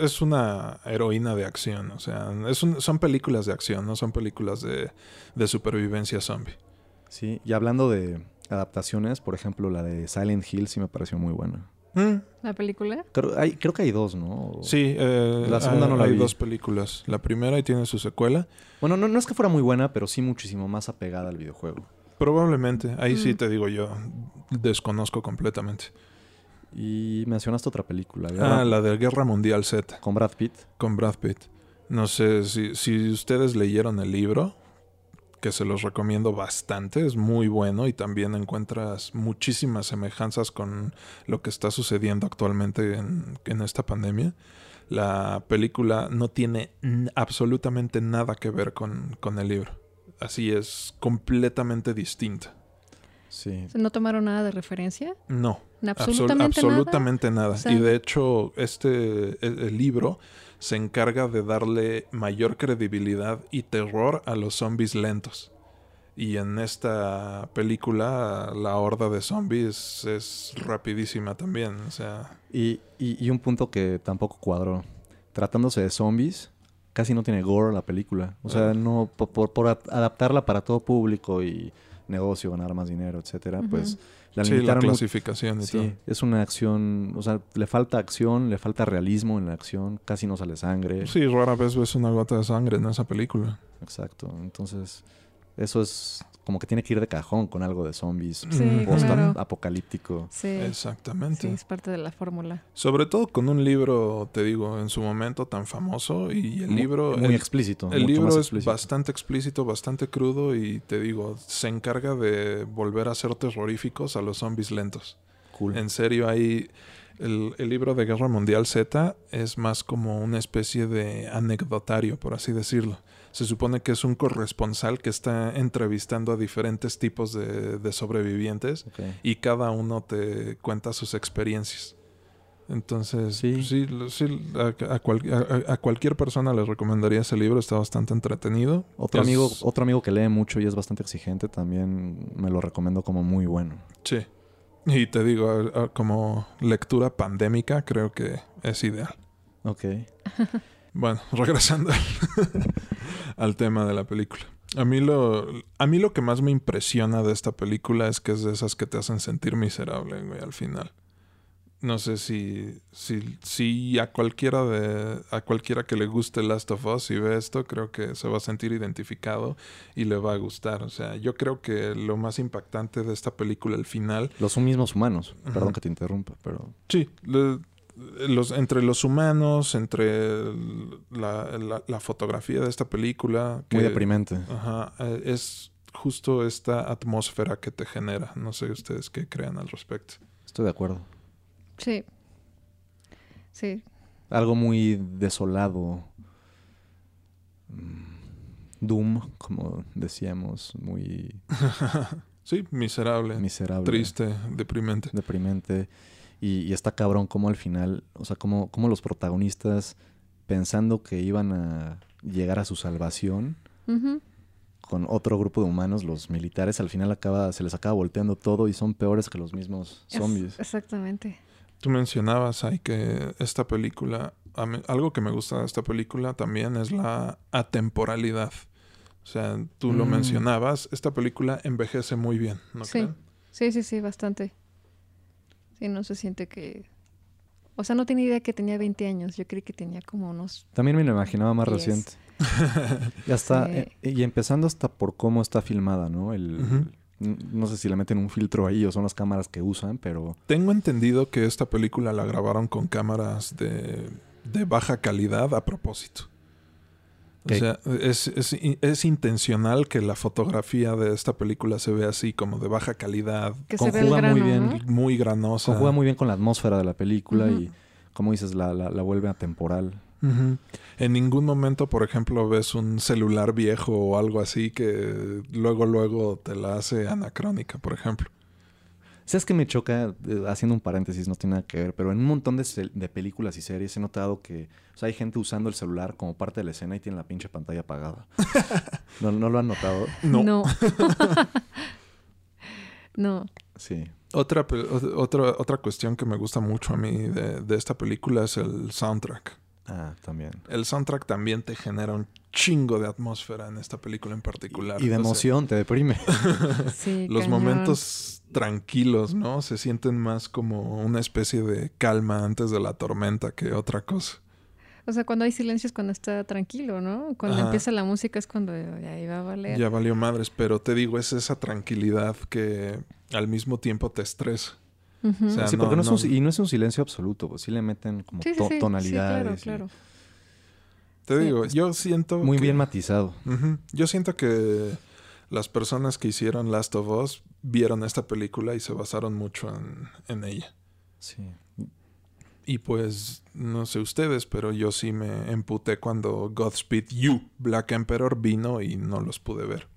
es una heroína de acción, o sea, es un- son películas de acción, no son películas de, de supervivencia zombie. Sí, y hablando de adaptaciones, por ejemplo, la de Silent Hill sí me pareció muy buena. Mm, ¿La película? Creo, hay, creo que hay dos, ¿no? Sí, eh, La segunda hay- no la hay vi. dos películas. La primera y tiene su secuela. Bueno, no, no es que fuera muy buena, pero sí muchísimo más apegada al videojuego. Probablemente, ahí sí Mm. te digo yo, desconozco completamente. Y mencionaste otra película, Guerra- Ah, la de Guerra Mundial Z con Brad Pitt. con Brad Pitt. No sé si, si ustedes leyeron el libro, que se los recomiendo bastante, es muy bueno y también encuentras muchísimas semejanzas con lo que está sucediendo actualmente en, en esta pandemia. La película no tiene absolutamente nada que ver con, con el libro. Así es completamente distinta. Sí. ¿No tomaron nada de referencia? No, absol- Absolutamente, nada. O sea- y de hecho, este el, el libro se encarga de darle mayor credibilidad y terror a los zombies lentos. Y en esta película la horda de zombies es rapidísima también. O sea, Y, y- y un punto que tampoco cuadró. Tratándose de zombies, casi no tiene gore la película. O sea, no por, por- por ad- adaptarla para todo público y negocio, ganar más dinero, etcétera, pues la sí, la clasificación y Sí, es una acción, o sea, le falta acción, le falta realismo en la acción, casi no sale sangre. Sí, rara vez ves una gota de sangre en esa película. Exacto. Entonces, eso es como que tiene que ir de cajón con algo de zombies Sí, post claro. apocalíptico. Sí, Exactamente. sí, es parte de la fórmula. Sobre todo con un libro, te digo, en su momento tan famoso y el Mu- libro... muy el- explícito. El mucho libro más es explícito. bastante explícito, bastante crudo y te digo, se encarga de volver a ser terroríficos a los zombies lentos. cool. En serio, hay... El, el libro de Guerra Mundial Z es más como una especie de anecdotario, por así decirlo. Se supone que es un corresponsal que está entrevistando a diferentes tipos de, de sobrevivientes y cada uno te cuenta sus experiencias. Entonces, Sí. pues sí, lo- sí, a, a cual- a- a cualquier persona les recomendaría ese libro, está bastante entretenido. Otro Es- amigo, otro amigo que lee mucho y es bastante exigente, también me lo recomiendo como muy bueno. Sí. Y te digo, a- a- como lectura pandémica, creo que es ideal. Ok. Bueno, regresando al, al tema de la película. A mí, lo, a mí lo que más me impresiona de esta película es que es de esas que te hacen sentir miserable, güey, al final. No sé si, si, si a cualquiera de, a cualquiera que le guste Last of Us y ve esto, creo que se va a sentir identificado y le va a gustar. O sea, yo creo que lo más impactante de esta película, el final, Los mismos humanos. Perdón que te interrumpa, pero... Sí, le- los, entre los humanos, entre la, la- la fotografía de esta película. Muy deprimente. Ajá, eh, es justo esta atmósfera que te genera. No sé ustedes qué crean al respecto. Estoy de acuerdo. Sí. Sí. Algo muy desolado. Mm, Doom, como decíamos, muy Sí, miserable, miserable. triste, deprimente. deprimente. Y, y está cabrón como al final, o sea, como, como los protagonistas, pensando que iban a llegar a su salvación con otro grupo de humanos, los militares, al final acaba, se les acaba volteando todo y son peores que los mismos Es- zombies. exactamente. Tú mencionabas ahí que esta película, a mí- algo que me gusta de esta película también es la atemporalidad. O sea, tú lo Mm. mencionabas, esta película envejece muy bien, ¿no Sí. creen? Sí, sí, sí, bastante. Sí, no se siente que... O sea, no tenía idea que tenía 20 años. Yo creí que tenía como unos... También me lo imaginaba más reciente. Y hasta, Sí. eh, y empezando hasta por cómo está filmada, ¿no? El, No sé si le meten un filtro ahí o son las cámaras que usan, pero Tengo entendido que esta película la grabaron con cámaras de, de baja calidad a propósito. O sea, es, es, es intencional que la fotografía de esta película se vea así, como de baja calidad, Que se ve el Conjuga grano, muy bien. ¿no? muy granosa. conjuga muy bien con la atmósfera de la película y, como dices, la, la, la vuelve atemporal. En ningún momento, por ejemplo, ves un celular viejo o algo así que luego, luego te la hace anacrónica, por ejemplo. ¿Sabes qué me choca? Eh, haciendo un paréntesis, no tiene nada que ver, pero en un montón de, de películas y series he notado que o sea, hay gente usando el celular como parte de la escena y tiene la pinche pantalla apagada. ¿No, ¿No lo han notado? No. No. no. Sí. Otra, otra, otra cuestión que me gusta mucho a mí de, de esta película es el soundtrack. Ah, también. El soundtrack también te genera un chingo de atmósfera en esta película en particular. Y de O sea, emoción, te deprime. Sí, los cañón. momentos tranquilos, ¿no? Se sienten más como una especie de calma antes de la tormenta que otra cosa. O sea, cuando hay silencio es cuando está tranquilo, ¿no? Cuando Ajá. empieza la música es cuando ya iba a valer. Ya valió madres, pero te digo, es esa tranquilidad que al mismo tiempo te estresa. Ujú. o sea, sí, no, porque no, es un y no es un silencio absoluto, pues sí le meten como Sí, sí, to- sí, sí, tonalidades. y- claro, claro. Te Sí. digo, yo siento Muy que- bien matizado. Yo siento que las personas que hicieron Last of Us vieron esta película y se basaron mucho en, en ella. Sí. Y pues, no sé ustedes, pero yo sí me emputé cuando Godspeed You, Black Emperor, vino y no los pude ver.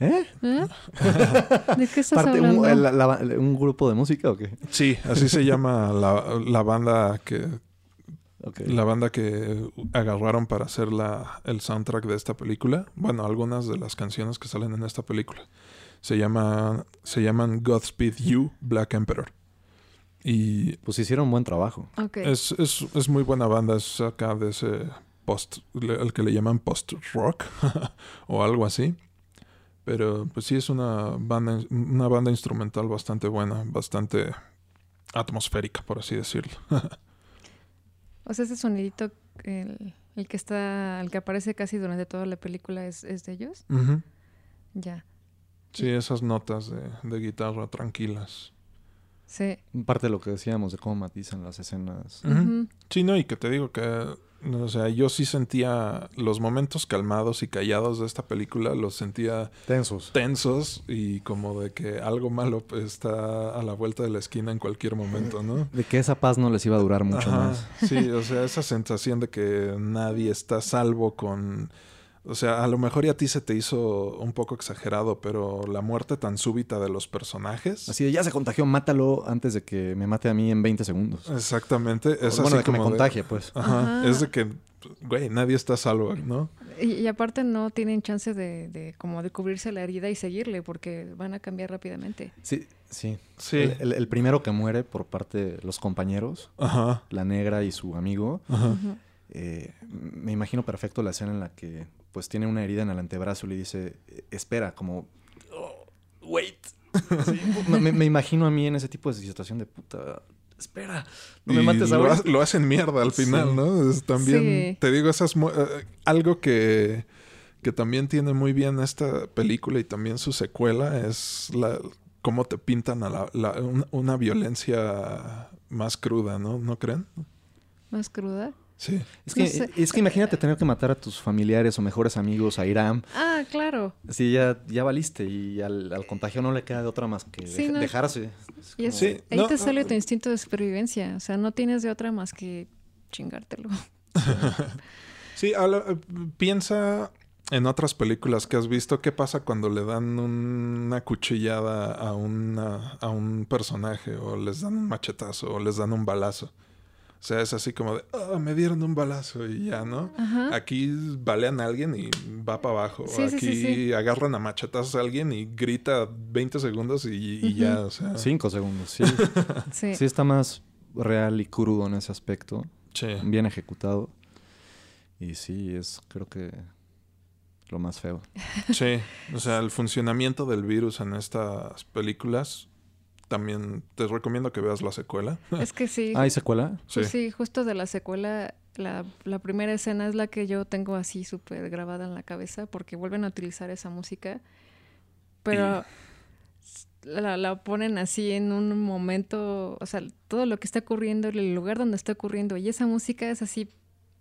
¿Eh? ¿Eh? ¿De qué estás Parte- hablando? un, la- la- ¿Un grupo de música o qué? Sí, así se llama la, la banda que la banda que agarraron para hacer la, el soundtrack de esta película. Bueno, algunas de las canciones que salen en esta película. Se llama se llaman Godspeed You, Black Emperor. Y Pues hicieron buen trabajo. Es, es, es muy buena banda, es acá de ese post, el que le llaman post-rock o algo así. Pero pues sí es una banda, una banda instrumental bastante buena, bastante atmosférica, por así decirlo. O sea, ese sonidito, el, el que está, el que aparece casi durante toda la película es, es de ellos. Ya. Sí, esas notas de, de guitarra tranquilas. Sí. Parte de lo que decíamos de cómo matizan las escenas. Sí, no, y que te digo que O sea, yo sí sentía los momentos calmados y callados de esta película, los sentía Tensos. tensos y como de que algo malo está a la vuelta de la esquina en cualquier momento, ¿no? De que esa paz no les iba a durar mucho Ajá, más. Sí, o sea, esa sensación de que nadie está a salvo con... O sea, a lo mejor y a ti se te hizo un poco exagerado, pero la muerte tan súbita de los personajes... Así de, ya se contagió, mátalo antes de que me mate a mí en 20 segundos. Exactamente. Es bueno, así de que me como contagie, pues. Ajá, Ajá. es de que, güey, nadie está a salvo, ¿no? Y, y aparte no tienen chance de, de como de cubrirse la herida y seguirle porque van a cambiar rápidamente. Sí, sí. Sí. El, el- el primero que muere por parte de los compañeros, Ajá, la negra y su amigo, ajá. Eh, me imagino perfecto la escena en la que pues tiene una herida en el antebrazo y le dice, "Eh, espera, como, "Oh, wait. Sí, me, me- imagino a mí en ese tipo de situación de puta, espera, no me Y mates lo, ahora. ha- lo hacen mierda al final, Sí. ¿no? Es también, Sí. te digo, esas eh, algo que, que también tiene muy bien esta película y también su secuela es la cómo te pintan a la, la- un- una violencia más cruda, ¿no? ¿No creen? Más cruda. Sí. Es que, No sé. es que imagínate tener que matar a tus familiares o mejores amigos, a Iram. Ah, claro. Sí, ya, ya valiste y al, al contagio no le queda de otra más que Sí, dej- no. dejarse. Es Y es- como- Sí, ahí no, te sale tu instinto de supervivencia. O sea, no tienes de otra más que chingártelo. Sí, la- eh, piensa en otras películas que has visto, ¿qué pasa cuando le dan una cuchillada a, una, a un personaje o les dan un machetazo o les dan un balazo? O sea, es así como de, "Ah, me dieron un balazo y ya, ¿no? Ajá. Aquí balean a alguien y va para abajo. Sí, Aquí sí, sí. agarran a machetazos a alguien y grita 20 segundos y, y ya, o sea. Cinco segundos, sí. Sí. sí está más real y crudo en ese aspecto. Sí. Bien ejecutado. Y sí, es creo que lo más feo. Sí, o sea, el funcionamiento del virus en estas películas, también te recomiendo que veas la secuela. Es que sí. ¿Ah, ¿hay secuela? Sí. Pues sí, justo de la secuela, la, la primera escena es la que yo tengo así súper grabada en la cabeza porque vuelven a utilizar esa música, pero la, la ponen así en un momento, o sea, todo lo que está ocurriendo, el lugar donde está ocurriendo y esa música es así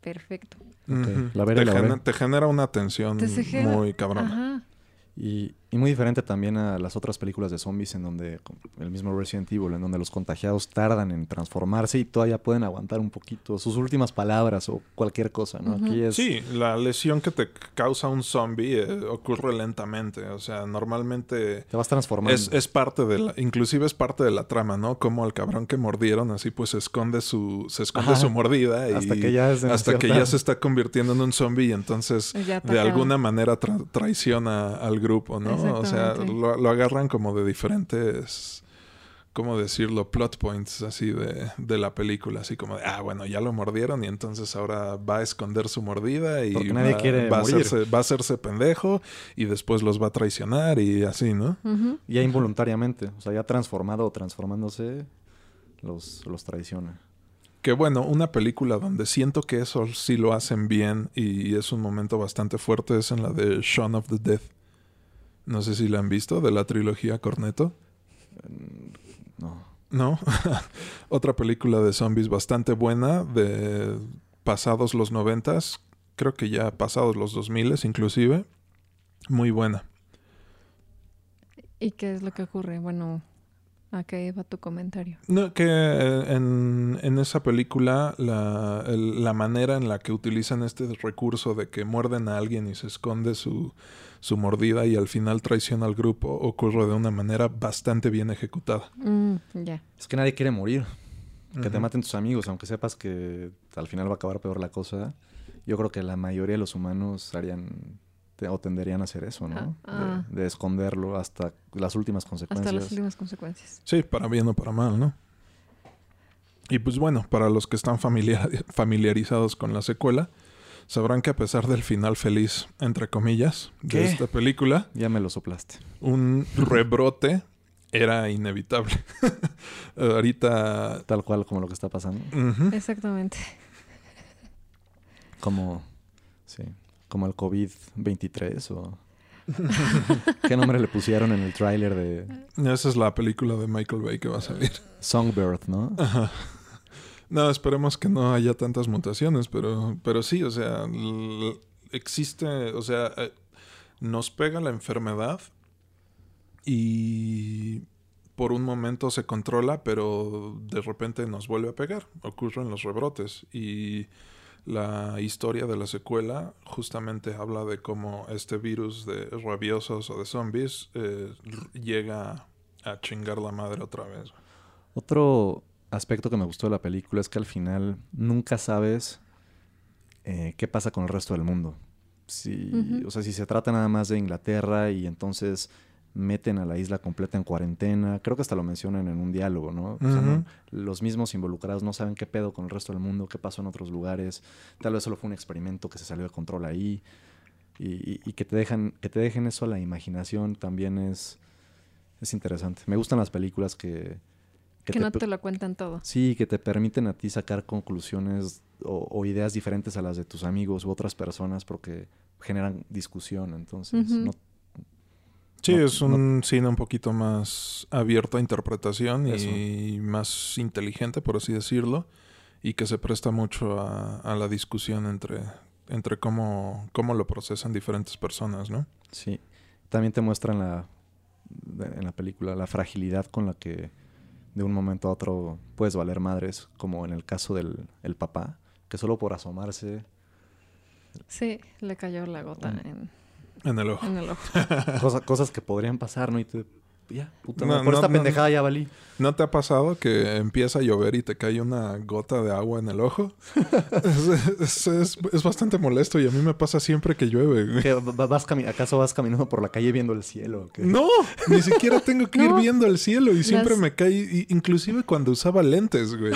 perfecto. La veré, te, la veré. te genera una tensión Te se genera- muy cabrona. Ajá. Y, y muy diferente también a las otras películas de zombies en donde, el mismo Resident Evil, en donde los contagiados tardan en transformarse y todavía pueden aguantar un poquito sus últimas palabras o cualquier cosa, ¿no? Aquí es... Sí, la lesión que te causa un zombie eh, ocurre lentamente. O sea, normalmente Te vas transformando. es, es parte de la, inclusive es parte de la trama, ¿no? Como al cabrón que mordieron, así pues se esconde su, se esconde Ajá. su mordida y Hasta que ya es hasta que ya se está convirtiendo en un zombie y entonces de alguna manera tra- traiciona al grupo, ¿no? O sea, lo, lo agarran como de diferentes, ¿cómo decirlo? Plot points así de, de la película, así como de, ah, bueno, ya lo mordieron y entonces ahora va a esconder su mordida y Porque nadie va, quiere va a, hacerse, va a hacerse pendejo y después los va a traicionar y así, ¿no? Ya involuntariamente. O sea, ya transformado o transformándose, los, los traiciona. Que bueno, una película donde siento que eso sí lo hacen bien y es un momento bastante fuerte es en la de Shaun of the Dead. No sé si la han visto, de la trilogía Corneto. Mm, No. No, otra película de zombies bastante buena, de pasados los noventas, creo que ya pasados los dos miles inclusive, muy buena. ¿Y qué es lo que ocurre? Bueno, ¿a qué va tu comentario? No, que eh, en, en esa película la, el- la manera en la que utilizan este recurso de que muerden a alguien y se esconde su, su mordida y al final traiciona al grupo ocurre de una manera bastante bien ejecutada. Mm, ya. Es que nadie quiere morir. Que te maten tus amigos, aunque sepas que al final va a acabar peor la cosa. Yo creo que la mayoría de los humanos harían te- o tenderían a hacer eso, ¿no? Ah, ah. De, de esconderlo hasta las últimas Hasta consecuencias. las últimas consecuencias. Sí, para bien o para mal, ¿no? Y pues bueno, para los que están familiar- familiarizados con la secuela, sabrán que a pesar del final feliz, entre comillas, de esta película, Ya me lo soplaste. un rebrote era inevitable. Ahorita... Tal cual como lo que está pasando. Exactamente. Como, sí, como el COVID-23 o... ¿Qué nombre le pusieron en el tráiler de Esa es la película de Michael Bay que va a salir. Songbird, no? Ajá. No, esperemos que no haya tantas mutaciones, pero, pero sí, o sea, existe, o sea, eh, nos pega la enfermedad y por un momento se controla, pero de repente nos vuelve a pegar, ocurren los rebrotes y la historia de la secuela justamente habla de cómo este virus de rabiosos o de zombies eh, llega a chingar la madre otra vez. Otro aspecto que me gustó de la película es que al final nunca sabes eh, qué pasa con el resto del mundo. Si. O sea, si se trata nada más de Inglaterra y entonces meten a la isla completa en cuarentena, creo que hasta lo mencionan en un diálogo, ¿no? O sea, no- los mismos involucrados no saben qué pedo con el resto del mundo, qué pasó en otros lugares, tal vez solo fue un experimento que se salió de control ahí. Y, y- y que te dejan, que te dejen eso a la imaginación también es, es interesante. Me gustan las películas que, Que, no te lo cuentan todo. Sí, que te permiten a ti sacar conclusiones o, o ideas diferentes a las de tus amigos u otras personas porque generan discusión. Entonces, no- Sí, No- es un cine un poquito más abierto a interpretación Eso. y más inteligente, por así decirlo, y que se presta mucho a, a la discusión entre, entre cómo, cómo lo procesan diferentes personas, ¿no? sí. También te muestran la, en la película la fragilidad con la que de un momento a otro puedes valer madres, como en el caso del el papá, que solo por asomarse, Sí, le cayó la gota en, En el ojo. en el ojo. cosa- cosas que podrían pasar, ¿no? Y tú, ya, puta, No, madre, por no, esta no, pendejada ya valí. ¿No te ha pasado que empieza a llover y te cae una gota de agua en el ojo? es, es- es- es bastante molesto y a mí me pasa siempre que llueve. güey. ¿Qué, va- vas cami- ¿Acaso vas caminando por la calle viendo el cielo? qué? No, ni siquiera tengo que ir viendo el cielo y siempre Las- me cae, y- inclusive cuando usaba lentes, güey.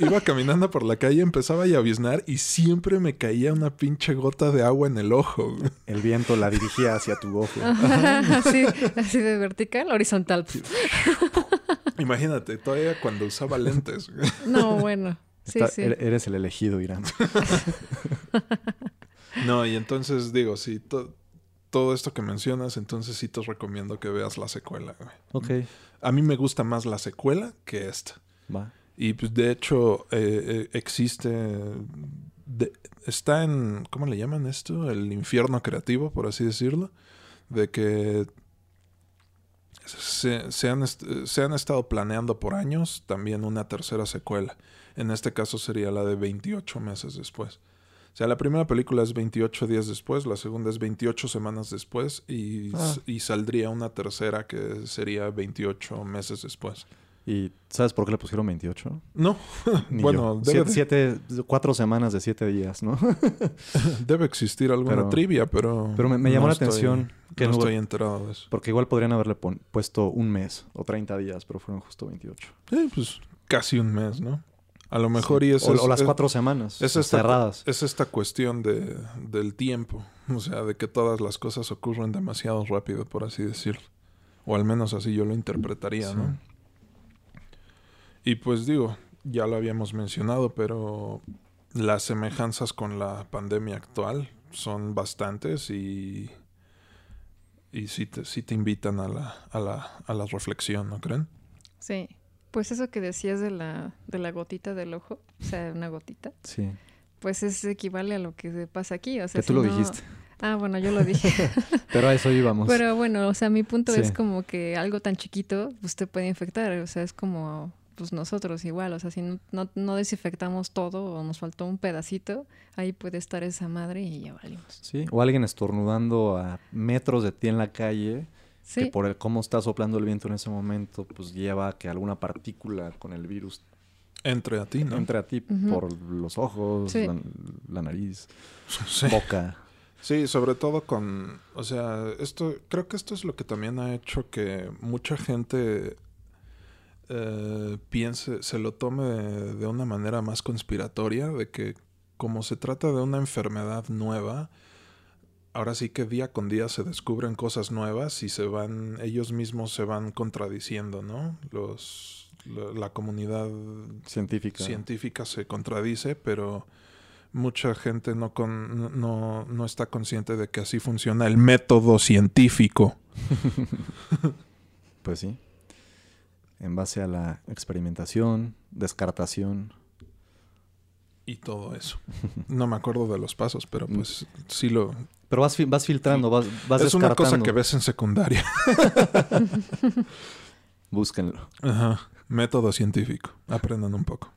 Iba caminando por la calle, empezaba a lloviznar y siempre me caía una pinche gota de agua en el ojo. El viento la dirigía hacia tu ojo. así, así de vertical, horizontal. Imagínate, todavía cuando usaba lentes. No, bueno. Sí, Está- sí. er- Eres el elegido, Irán. No, y entonces digo, sí, to- todo esto que mencionas, entonces sí te recomiendo que veas la secuela, güey. Ok, A mí me gusta más la secuela que esta. va. Y pues de hecho eh, eh, existe, de- está en, ¿cómo le llaman esto? El infierno creativo, por así decirlo, de que se, se han, se han estado planeando por años también una tercera secuela. En este caso sería la de 28 meses después. O sea, la primera película es 28 días después, la segunda es 28 semanas después y, Ah. y saldría una tercera que sería 28 meses después. ¿Y sabes por qué le pusieron 28? No, Ni bueno, debe, Siete, de- siete- cuatro semanas de siete días, ¿no? debe existir alguna Pero- trivia, pero... Pero me, me llamó no la estoy- atención que no no- estoy enterado de eso. Porque igual podrían haberle puesto un mes o 30 días, pero fueron justo 28. Sí, pues casi un mes, ¿no? A lo mejor Sí. y es... o, es- o las es- cuatro semanas es esta, cerradas. es esta cuestión de, del tiempo. O sea, de que todas las cosas ocurren demasiado rápido, por así decirlo. O al menos así yo lo interpretaría, Sí. ¿no? Y pues digo, ya lo habíamos mencionado, pero las semejanzas con la pandemia actual son bastantes y, y sí, te, sí te invitan a la, a, la, a la reflexión, ¿no creen? Sí. Pues eso que decías de la, de la gotita del ojo, o sea, una gotita, Sí. pues es equivale a lo que pasa aquí. O sea, Que tú si lo no- dijiste. Ah, bueno, yo lo dije. Pero a eso íbamos. Pero bueno, o sea, mi punto Sí. es como que algo tan chiquito, pues te puede infectar. O sea, es como pues nosotros igual. O sea, si no, no, no desinfectamos todo o nos faltó un pedacito, ahí puede estar esa madre y ya valimos. Sí. O alguien estornudando a metros de ti en la calle, que por el cómo está soplando el viento en ese momento, pues lleva a que alguna partícula con el virus Entre a ti, ¿no? entre a ti por los ojos, Sí. la, la nariz, Sí. boca. Sí, sobre todo con, o sea, esto, creo que esto es lo que también ha hecho que mucha gente eh, piense, se lo tome de, de una manera más conspiratoria, de que como se trata de una enfermedad nueva, ahora sí que día con día se descubren cosas nuevas y se van, ellos mismos se van contradiciendo, ¿no? Los, la, la comunidad Científica. científica se contradice, pero mucha gente no, con, no, no está consciente de que así funciona el método científico. Pues sí. En base a la experimentación, descartación y todo eso. No me acuerdo de los pasos, pero pues sí lo... Pero vas, vas filtrando, vas, vas es una cosa descartando. que ves en secundaria. Búsquenlo. Ajá. Método científico. Aprendan un poco.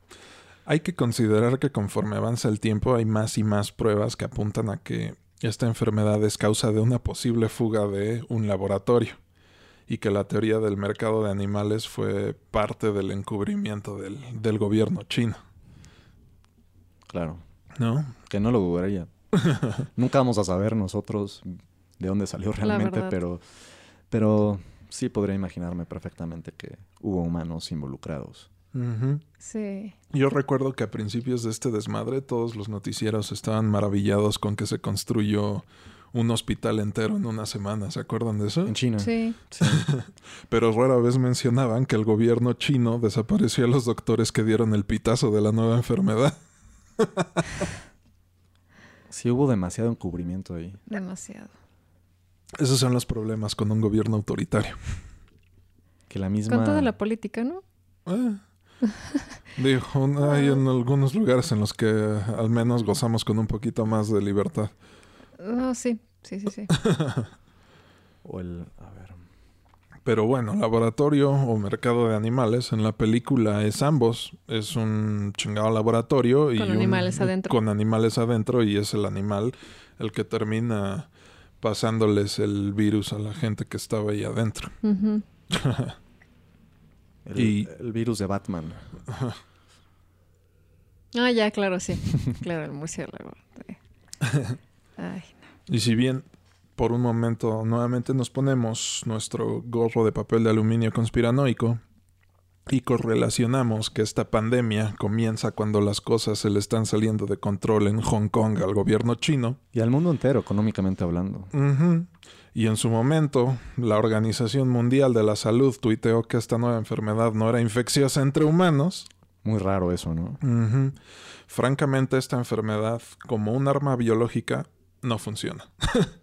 Hay que considerar que conforme avanza el tiempo hay más y más pruebas que apuntan a que esta enfermedad es causa de una posible fuga de un laboratorio y que la teoría del mercado de animales fue parte del encubrimiento del, del gobierno chino. Claro. ¿No? Que no lo dudaría. Nunca vamos a saber nosotros de dónde salió realmente, pero, pero sí podría imaginarme perfectamente que hubo humanos involucrados. Sí. Yo recuerdo que a principios de este desmadre todos los noticieros estaban maravillados con que se construyó un hospital entero en una semana. ¿Se acuerdan de eso? En China. Sí. Sí. Pero rara vez mencionaban que el gobierno chino desapareció a los doctores que dieron el pitazo de la nueva enfermedad. Sí hubo demasiado encubrimiento ahí. Demasiado. Esos son los problemas con un gobierno autoritario. Que la misma... Con toda la política, ¿no? Eh. Dijo, hay en algunos lugares en los que al menos gozamos con un poquito más de libertad. No, sí. Sí, sí, sí. O el... A ver... Pero bueno, laboratorio o mercado de animales, en la película es ambos. Es un chingado laboratorio y Con un- animales adentro. Con animales adentro y es el animal el que termina pasándoles el virus a la gente que estaba ahí adentro. El, Y- el virus de Batman. Ah, ya, claro, sí. Claro, el murciélago. Y si bien por un momento nuevamente nos ponemos nuestro gorro de papel de aluminio conspiranoico y correlacionamos que esta pandemia comienza cuando las cosas se le están saliendo de control en Hong Kong al gobierno chino, Y al mundo entero, económicamente hablando. Y en su momento, la Organización Mundial de la Salud tuiteó que esta nueva enfermedad no era infecciosa entre humanos. Muy raro eso, ¿no? Francamente, esta enfermedad, como un arma biológica, no funciona.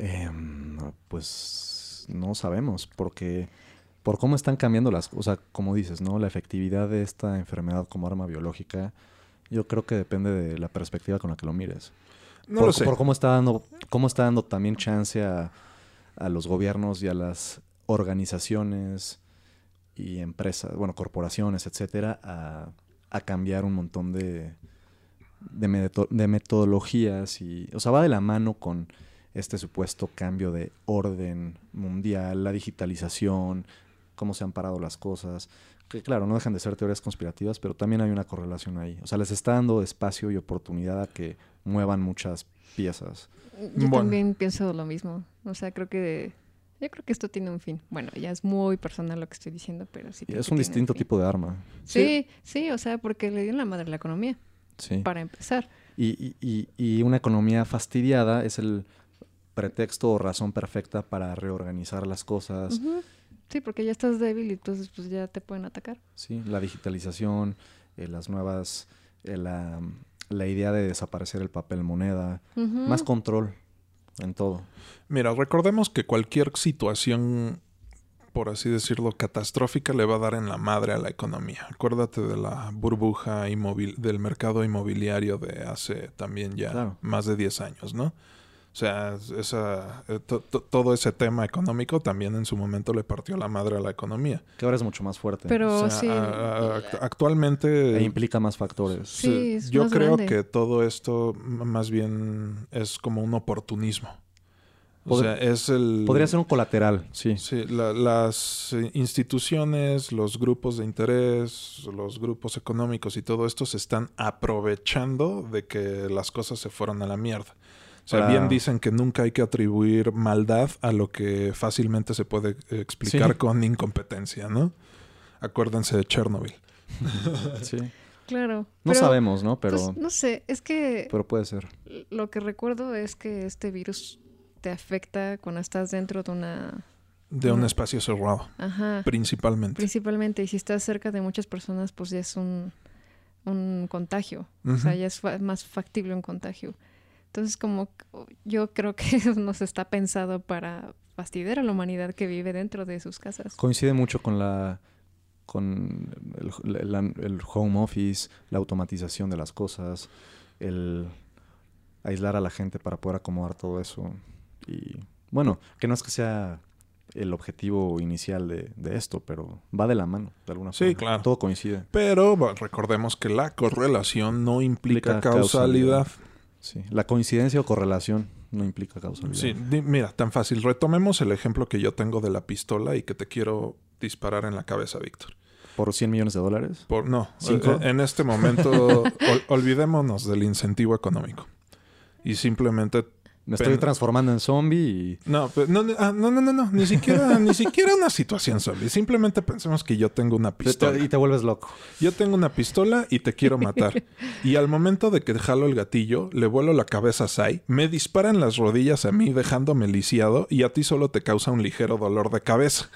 Em, pues no sabemos, porque por cómo están cambiando las cosas, como dices, ¿no? La efectividad de esta enfermedad como arma biológica, yo creo que depende de la perspectiva con la que lo mires. No por, lo sé. por cómo está dando, cómo está dando también chance a, a los gobiernos y a las organizaciones y empresas, bueno, corporaciones, etcétera, a, a cambiar un montón de, de, meto- de metodologías y, o sea, va de la mano con este supuesto cambio de orden mundial, la digitalización, cómo se han parado las cosas. Que claro, no dejan de ser teorías conspirativas, pero también hay una correlación ahí. O sea, les está dando espacio y oportunidad a que muevan muchas piezas. Yo Bueno. también pienso lo mismo. O sea, creo que yo creo que esto tiene un fin. Bueno, ya es muy personal lo que estoy diciendo, pero sí. Creo es que un tiene distinto fin. tipo de arma. Sí, sí, o sea, porque le dio la madre a la economía, Sí. para empezar. Y, y- y- y una economía fastidiada es el pretexto o razón perfecta para reorganizar las cosas. Ujú. Sí, porque ya estás débil y entonces pues ya te pueden atacar. Sí, la digitalización, eh, las nuevas, eh, la, la idea de desaparecer el papel moneda, Ujú. más control en todo. Mira, recordemos que cualquier situación, por así decirlo, catastrófica le va a dar en la madre a la economía. Acuérdate de la burbuja inmobil del mercado inmobiliario de hace también ya Claro. más de 10 años, ¿no? O sea, esa, eh, to- to- todo ese tema económico también en su momento le partió la madre a la economía. Que ahora es mucho más fuerte. Pero O sea, sí. a- a- act- actualmente... e implica más factores. Sí, Sí, es yo más creo grande. que todo esto más bien es como un oportunismo. O sea, es el... Podría ser un colateral, sí. Sí, la- las eh, instituciones, los grupos de interés, los grupos económicos y todo esto se están aprovechando de que las cosas se fueron a la mierda. O sea, Para- bien dicen que nunca hay que atribuir maldad a lo que fácilmente se puede eh, explicar Sí. con incompetencia, ¿no? Acuérdense de Chernobyl. sí. Claro. No pero, sabemos, ¿no? Pero, pues, no sé, es que pero puede ser. lo que recuerdo es que este virus te afecta cuando estás dentro de una... De un espacio cerrado, Ajá. principalmente. Principalmente, y si estás cerca de muchas personas, pues ya es un, un contagio. O sea, ya es fa- más factible un contagio. Entonces, como c- yo creo que nos está pensado para fastidiar a la humanidad que vive dentro de sus casas. Coincide mucho con la con el, el- el home office, la automatización de las cosas, el aislar a la gente para poder acomodar todo eso. Y bueno, que no es que sea el objetivo inicial de, de esto, pero va de la mano, de alguna Sí, forma. claro. Todo coincide. Pero bueno, recordemos que la correlación no implica, Implica causalidad. Sí. La coincidencia o correlación no implica causalidad. Sí, mira, tan fácil. Retomemos el ejemplo que yo tengo de la pistola y que te quiero disparar en la cabeza, Víctor. ¿Por 100 millones de dólares? Por, no, ¿Cinco? eh, en este momento ol- olvidémonos del incentivo económico. Y simplemente... Me estoy transformando en zombie y... No, pe- no, no, ah, no, no, no, no, ni siquiera, ni siquiera una situación zombie. Simplemente pensemos que yo tengo una pistola. y te vuelves loco. Yo tengo una pistola y te quiero matar. Y al momento de que jalo el gatillo, le vuelo la cabeza a Sai, me dispara en las rodillas a mí dejándome lisiado y a ti solo te causa un ligero dolor de cabeza.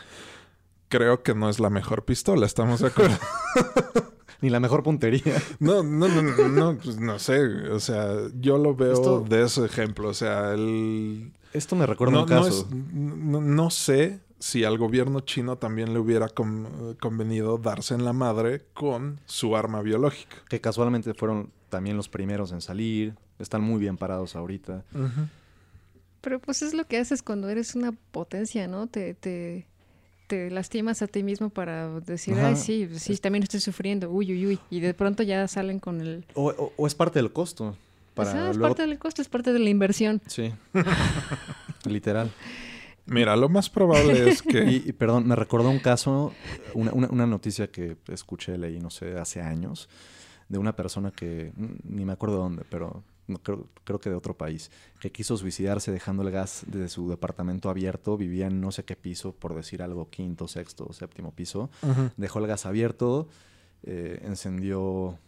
Creo que no es la mejor pistola, ¿estamos de acuerdo? Ni la mejor puntería. No, no, no, no, no, pues no sé. O sea, yo lo veo Esto- de ese ejemplo. O sea, el... Esto me recuerda no, un no caso. es- no- no sé si al gobierno chino también le hubiera con- convenido darse en la madre con su arma biológica. Que casualmente fueron también los primeros en salir. Están muy bien parados ahorita. Pero pues es lo que haces cuando eres una potencia, ¿no? Te, te, te lastimas a ti mismo para decir, Ajá. ay, sí, sí, también estoy sufriendo, uy, uy, uy. Y de pronto ya salen con el... O, o- o es parte del costo. Para Pues, ah, es luego... parte del costo, es parte de la inversión. Sí. Literal. Mira, lo más probable es que... Y, y, perdón, me recordó un caso, una, una- una noticia que escuché, leí, no sé, hace años, de una persona que, mm, ni me acuerdo dónde, pero no, creo, creo que de otro país, que quiso suicidarse dejando el gas de su departamento abierto, vivía en no sé qué piso, por decir algo, quinto, sexto, séptimo piso, dejó el gas abierto, eh, encendió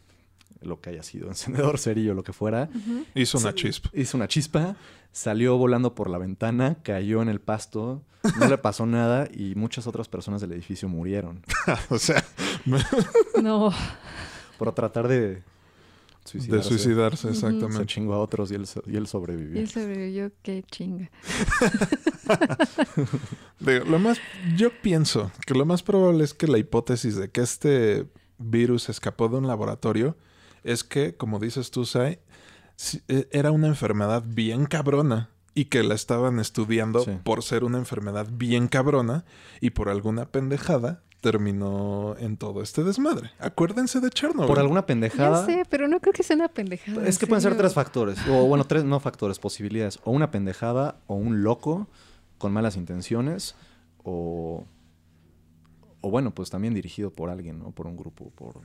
lo que haya sido, encendedor, cerillo, lo que fuera, Hizo una chispa. Hizo una chispa, salió volando por la ventana, cayó en el pasto, no le pasó nada y muchas otras personas del edificio murieron. O sea, No, por tratar de de suicidarse. suicidarse, Ujú. Se exactamente. chingó a otros y él, y él y sobrevivió. él sobrevivió, qué chinga. Digo, lo más, yo pienso que lo más probable es que la hipótesis de que este virus escapó de un laboratorio es que, como dices tú, Sai, eh, era una enfermedad bien cabrona y que la estaban estudiando Sí. por ser una enfermedad bien cabrona y por alguna pendejada terminó en todo este desmadre. Acuérdense de Chernobyl. Por alguna pendejada. sé, pero no creo que sea una pendejada. Es que en pueden ser tres factores. O bueno, tres no factores, posibilidades. O una pendejada, o un loco con malas intenciones, o. O bueno, pues también dirigido por alguien, ¿no? Por un grupo, por.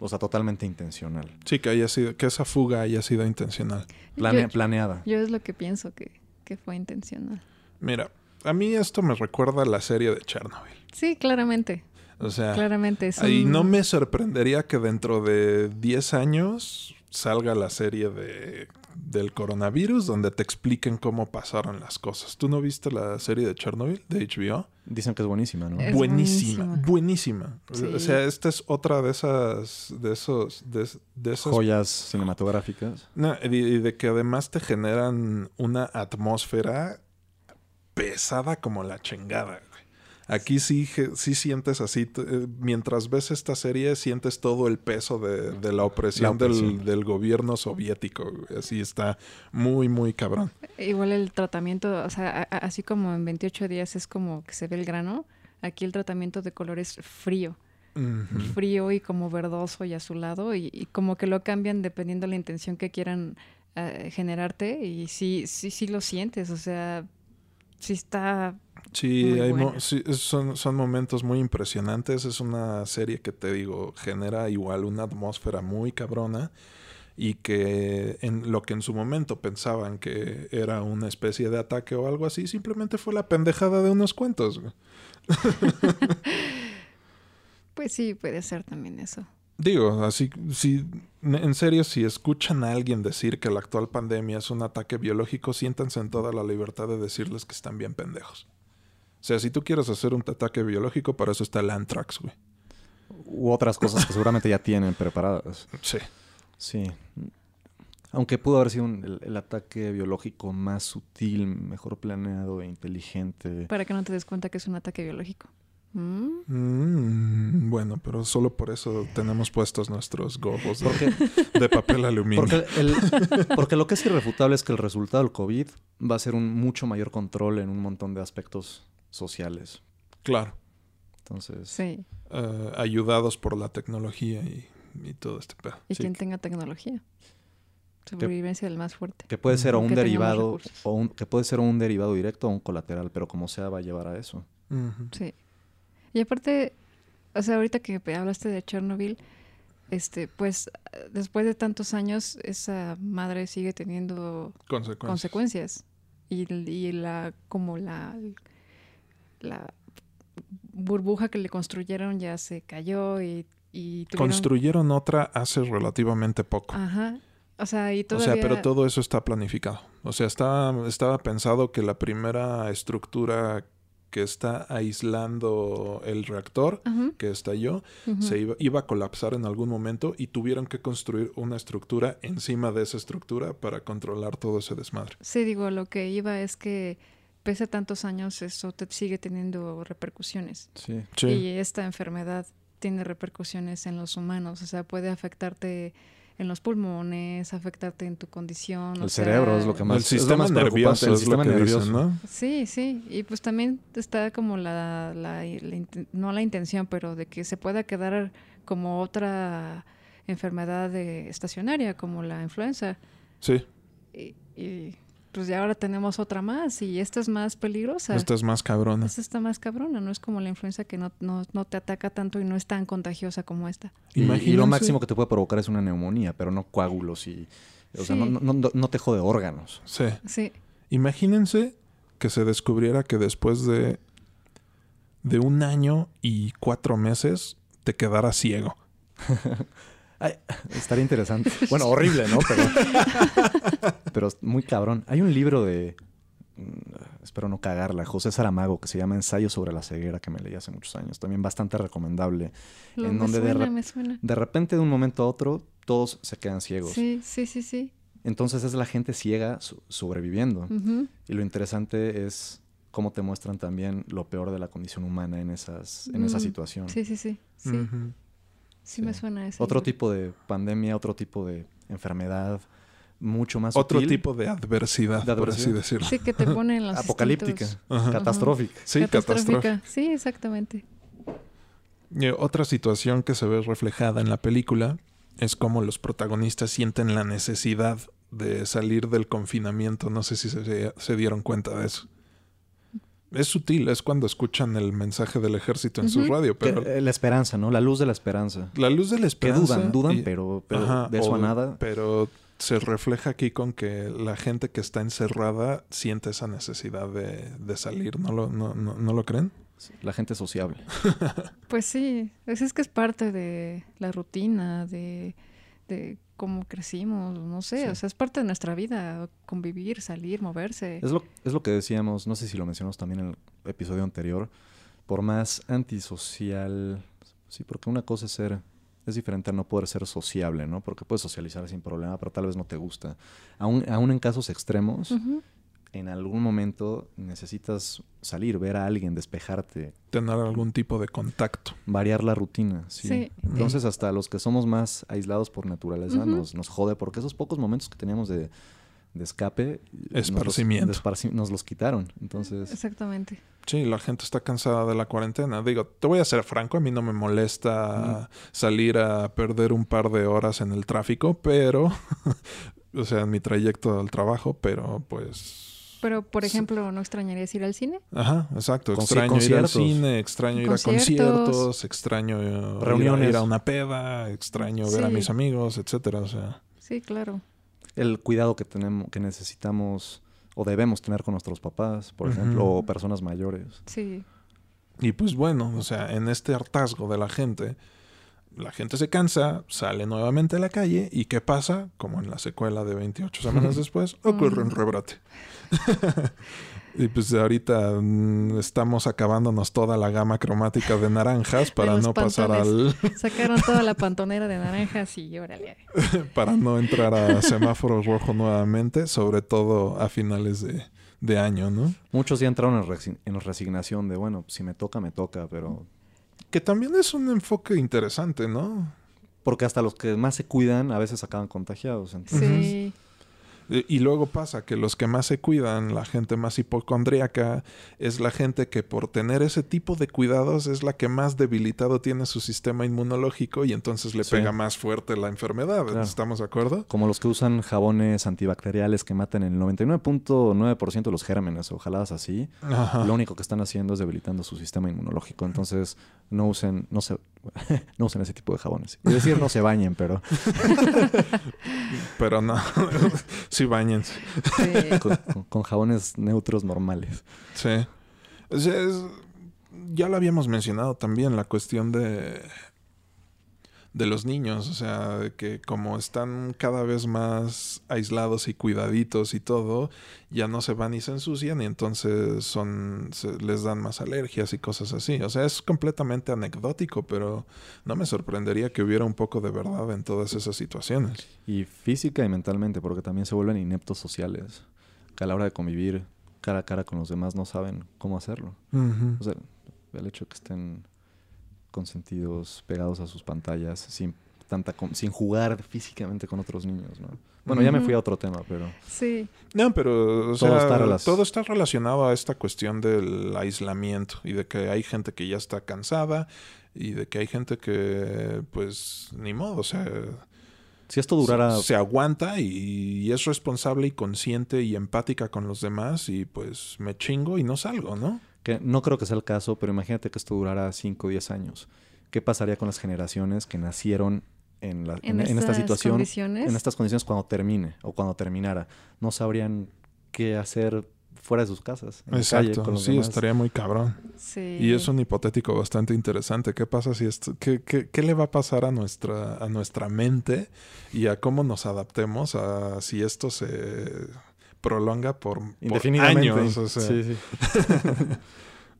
O sea, totalmente intencional. Sí, que haya sido, que esa fuga haya sido intencional. Plane- Yo- planeada. Yo es lo que pienso que, que fue intencional. Mira, a mí esto me recuerda a la serie de Chernobyl. Sí, claramente. O sea, Claramente. Es Y un- no me sorprendería que dentro de 10 años salga la serie de, del coronavirus donde te expliquen cómo pasaron las cosas. ¿Tú no viste la serie de Chernobyl de HBO? Dicen que es buenísima, ¿no? Es buenísima, buenísima. buenísima. Sí. O sea, esta es otra de esas, de esos, de, de esas Joyas cinematográficas. no, y y de que además te generan una atmósfera pesada como la chingada. Aquí sí, sí sientes así, eh, mientras ves esta serie, sientes todo el peso de, de la opresión, La opresión. Del, del gobierno soviético. Así está muy, muy cabrón. Igual el tratamiento, o sea, a- así como en 28 días es como que se ve el grano, aquí el tratamiento de color es frío. Frío y como verdoso y azulado y, y como que lo cambian dependiendo de la intención que quieran eh, generarte y sí, sí, sí lo sientes, o sea, sí está... Sí, hay mo- sí, son, son momentos muy impresionantes. Es una serie que te digo, genera igual una atmósfera muy cabrona y que en lo que en su momento pensaban que era una especie de ataque o algo así, simplemente fue la pendejada de unos cuentos. Pues sí, puede ser también eso. Digo, así, si, en serio, si escuchan a alguien decir que la actual pandemia es un ataque biológico, siéntanse en toda la libertad de decirles que están bien pendejos. O sea, si tú quieres hacer un ataque biológico, para eso está el anthrax, güey. U otras cosas que seguramente ya tienen preparadas. Sí. Sí. Aunque pudo haber sido un- el, el ataque biológico más sutil, mejor planeado e inteligente. Para que no te des cuenta que es un ataque biológico. Mm. Mm, bueno, pero solo por eso tenemos puestos nuestros gorros de, Porque, de papel aluminio. porque, el- porque lo que es irrefutable es que el resultado del COVID va a ser un mucho mayor control en un montón de aspectos sociales. Claro, Entonces, Sí. eh, ayudados por la tecnología y, y todo este pedo. Y Sí. quien tenga tecnología. Sobrevivencia del más fuerte. que puede ser o un derivado, o un, que puede ser un derivado directo o un colateral, pero como sea va a llevar a eso. Sí. Y aparte, o sea, ahorita que hablaste de Chernobyl, este, pues después de tantos años, esa madre sigue teniendo Consecuencias. consecuencias. Y, y la, como la, la burbuja que le construyeron ya se cayó y, y tuvieron- Construyeron otra hace relativamente poco. Ajá. O sea, y O todavía... sea, pero todo eso está planificado. O sea, estaba, estaba pensado que la primera estructura que está aislando el reactor que estalló se iba, iba a colapsar en algún momento y tuvieron que construir una estructura encima de esa estructura para controlar todo ese desmadre. Sí, digo, lo que iba es que pese a tantos años, eso te sigue teniendo repercusiones. Sí. Sí. Y esta enfermedad tiene repercusiones en los humanos, o sea, puede afectarte en los pulmones, afectarte en tu condición. o El sea, cerebro es lo que más el es lo sistema más nervioso el es sistema lo que nervioso. dicen, ¿no? Sí, sí, y pues también está como la, la- la inten- no la intención, pero de que se pueda quedar como otra enfermedad de- estacionaria, como la influenza. Sí, Y, y, pues ya ahora tenemos otra más y esta es más peligrosa. esta es más cabrona. Esta está más cabrona, no es como la influenza que no, no, no te ataca tanto y no es tan contagiosa como esta. Y, y lo máximo que te puede provocar es una neumonía, pero no coágulos y... O sea, Sí. no, no, no te jode órganos. Sí. Sí, Imagínense que se descubriera que después de, de un año y cuatro meses te quedara ciego. Ay, estaría interesante. Bueno, horrible, ¿no? Pero, pero es muy cabrón. Hay un libro de... mm, Espero no cagarla. José Saramago, que se llama Ensayo sobre la ceguera, que me leí hace muchos años. También bastante recomendable. lo, En me donde de suena, rep- me suena. De repente, de un momento a otro, todos se quedan ciegos. Sí, sí, sí, sí. Entonces es la gente ciega so- sobreviviendo. Y lo interesante es cómo te muestran también lo peor de la condición humana en, esas, en esa Mm, situación. Sí, sí, sí. Sí. Sí me suena ese. Otro tipo de pandemia, otro tipo de enfermedad, mucho más Otro sutil, tipo de adversidad, De por así decirlo. Sí, que te pone en los apocalíptica. Ajá. catastrófica. Sí, catastrófica. Catastrófica. Sí, exactamente. Y otra situación que se ve reflejada en la película es cómo los protagonistas sienten la necesidad de salir del confinamiento. No sé si se, se dieron cuenta de eso. Es sutil, es cuando escuchan el mensaje del ejército en su radio, pero Que, eh, la esperanza, ¿no? La luz de la esperanza. la luz de la Que esperanza... dudan, dudan, y- pero, pero Ajá, de eso o- a nada. Pero se refleja aquí con que la gente que está encerrada siente esa necesidad de, de salir, ¿no lo, no, no, ¿no lo creen? La gente sociable. Pues sí, es, es que es parte de la rutina, de, de cómo crecimos, no sé, Sí. o sea, es parte de nuestra vida, convivir, salir, moverse. Es lo, es lo que decíamos, no sé si lo mencionamos también en el episodio anterior, por más antisocial, sí, porque una cosa es ser, es diferente a no poder ser sociable, ¿no? Porque puedes socializar sin problema, pero tal vez no te gusta. Aún, aún en casos extremos. En algún momento necesitas salir, ver a alguien, despejarte, Tener algún tipo de contacto. variar la rutina, ¿sí? Sí. Entonces hasta los que somos más aislados por naturaleza nos, nos jode, porque esos pocos momentos que teníamos de, de escape nos los- Esparcimiento. de esparci- nos los quitaron. Entonces... Exactamente. Sí, la gente está cansada de la cuarentena. Digo, te voy a ser franco, a mí no me molesta salir a perder un par de horas en el tráfico, pero, o sea, en mi trayecto al trabajo, pero pues... Pero, por ejemplo, ¿no extrañarías ir al cine? Ajá, exacto. Extraño ir al cine, extraño ir a Conciertos. extraño ir a- Reuniones. ir a una peda, extraño ver a mis amigos, etcétera. O sea, Sí, claro. el cuidado que tenemos, que necesitamos o debemos tener con nuestros papás, por ejemplo, o personas mayores. Sí. y pues bueno, o sea, en este hartazgo de la gente, la gente se cansa, sale nuevamente a la calle y ¿qué pasa? Como en la secuela de 28 semanas después, ocurre un Mm. rebrote. y pues ahorita mm, estamos acabándonos toda la gama cromática de naranjas para no pasar al Sacaron toda la pantonera de naranjas y órale. para no entrar a semáforo rojo nuevamente, sobre todo a finales de, de año, ¿no? Muchos ya entraron en, resi- en resignación de, bueno, si me toca, me toca, pero... Que también es un enfoque interesante, ¿no? Porque hasta los que más se cuidan a veces acaban contagiados. Entonces, Sí. Eh, Y luego pasa que los que más se cuidan, la gente más hipocondríaca, es la gente que por tener ese tipo de cuidados es la que más debilitado tiene su sistema inmunológico y entonces le Sí. pega más fuerte la enfermedad. Claro. ¿Estamos de acuerdo? Como los que usan jabones antibacteriales que matan el 99.9% de los gérmenes o jaladas así, Ajá. lo único que están haciendo es debilitando su sistema inmunológico. Entonces, no usen, no se, no usen ese tipo de jabones. Es decir, no se bañen, pero Pero no, sí bañense. Sí. con, con- con jabones neutros normales. Sí. Es- ya lo habíamos mencionado también, la cuestión de, de los niños. O sea, de que como están cada vez más aislados y cuidaditos y todo, ya no se van y se ensucian y entonces son se- les dan más alergias y cosas así. O sea, es completamente anecdótico, pero no me sorprendería que hubiera un poco de verdad en todas esas situaciones. Y física y mentalmente, porque también se vuelven ineptos sociales. Que a la hora de convivir cara a cara con los demás no saben cómo hacerlo. O sea, el hecho de que estén consentidos, pegados a sus pantallas, sin tanta com- sin jugar físicamente con otros niños, ¿no? Bueno, ya me fui a otro tema, pero Sí. No, pero o Todo sea, está relac- todo está relacionado a esta cuestión del aislamiento y de que hay gente que ya está cansada y de que hay gente que, pues, ni modo, o sea, si esto durara se, se aguanta y, y es responsable y consciente y empática con los demás y pues me chingo y no salgo, ¿no? Que no creo que sea el caso, pero imagínate que esto durara 5 o 10 años. ¿Qué pasaría con las generaciones que nacieron en, la, en, En, en esta estas situación, condiciones. en estas condiciones cuando termine o cuando terminara? No sabrían qué hacer fuera de sus casas. En la calle, Exacto, con los sí, demás. estaría muy cabrón. Sí. Y es un hipotético bastante interesante. ¿Qué pasa si esto, qué, qué, qué le va a pasar a nuestra, a nuestra mente y a cómo nos adaptemos a si esto se prolonga por, por Indefinidamente. años? O sea, Sí, sí.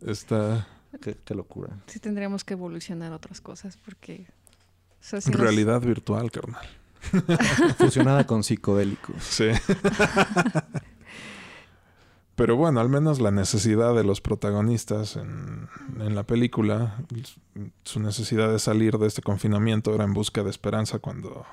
está Qué, qué locura. Sí tendríamos que evolucionar otras cosas porque... o sea, si nos- realidad virtual, carnal. Fusionada con psicodélicos. Sí. Pero bueno, al menos la necesidad de los protagonistas en, en la película, su necesidad de salir de este confinamiento era en busca de esperanza cuando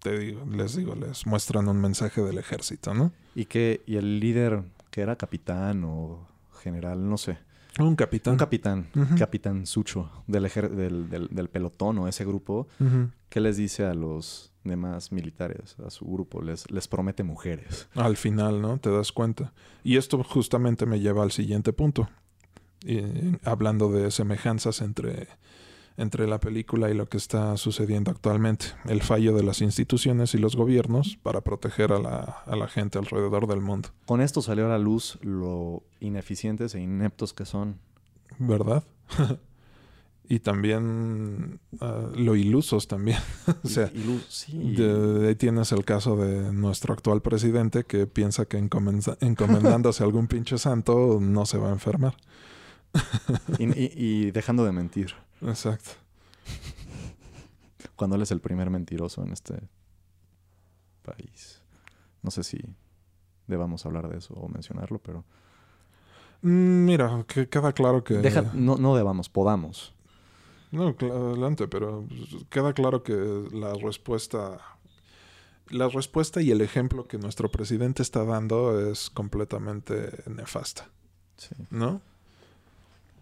te digo, les digo, les muestran un mensaje del ejército, ¿no? Y que y el líder, que era capitán o general, no sé. Un capitán. Un capitán, capitán Sucho del, ejer- del, del, del pelotón o ese grupo, Ujú. ¿qué les dice a los demás militares, a su grupo? Les, les promete mujeres. Al final, ¿no? Te das cuenta. Y esto justamente me lleva al siguiente punto. Y, hablando de semejanzas entre, entre la película y lo que está sucediendo actualmente. El fallo de las instituciones y los gobiernos para proteger a la, a la gente alrededor del mundo. Con esto salió a la luz lo ineficientes e ineptos que son. ¿Verdad? y también ah, lo ilusos también. o sea, sí. De, de ahí tienes el caso de nuestro actual presidente que piensa que encomendándose a algún pinche santo no se va a enfermar. Y, y- y dejando de mentir. Exacto. Cuando él es el primer mentiroso en este país. No sé si debamos hablar de eso o mencionarlo, pero... Mm, Mira, que queda claro que... Deja, no, no debamos, podamos. No, adelante, pero queda claro que la respuesta... La respuesta y el ejemplo que nuestro presidente está dando es completamente nefasta, Sí. ¿no?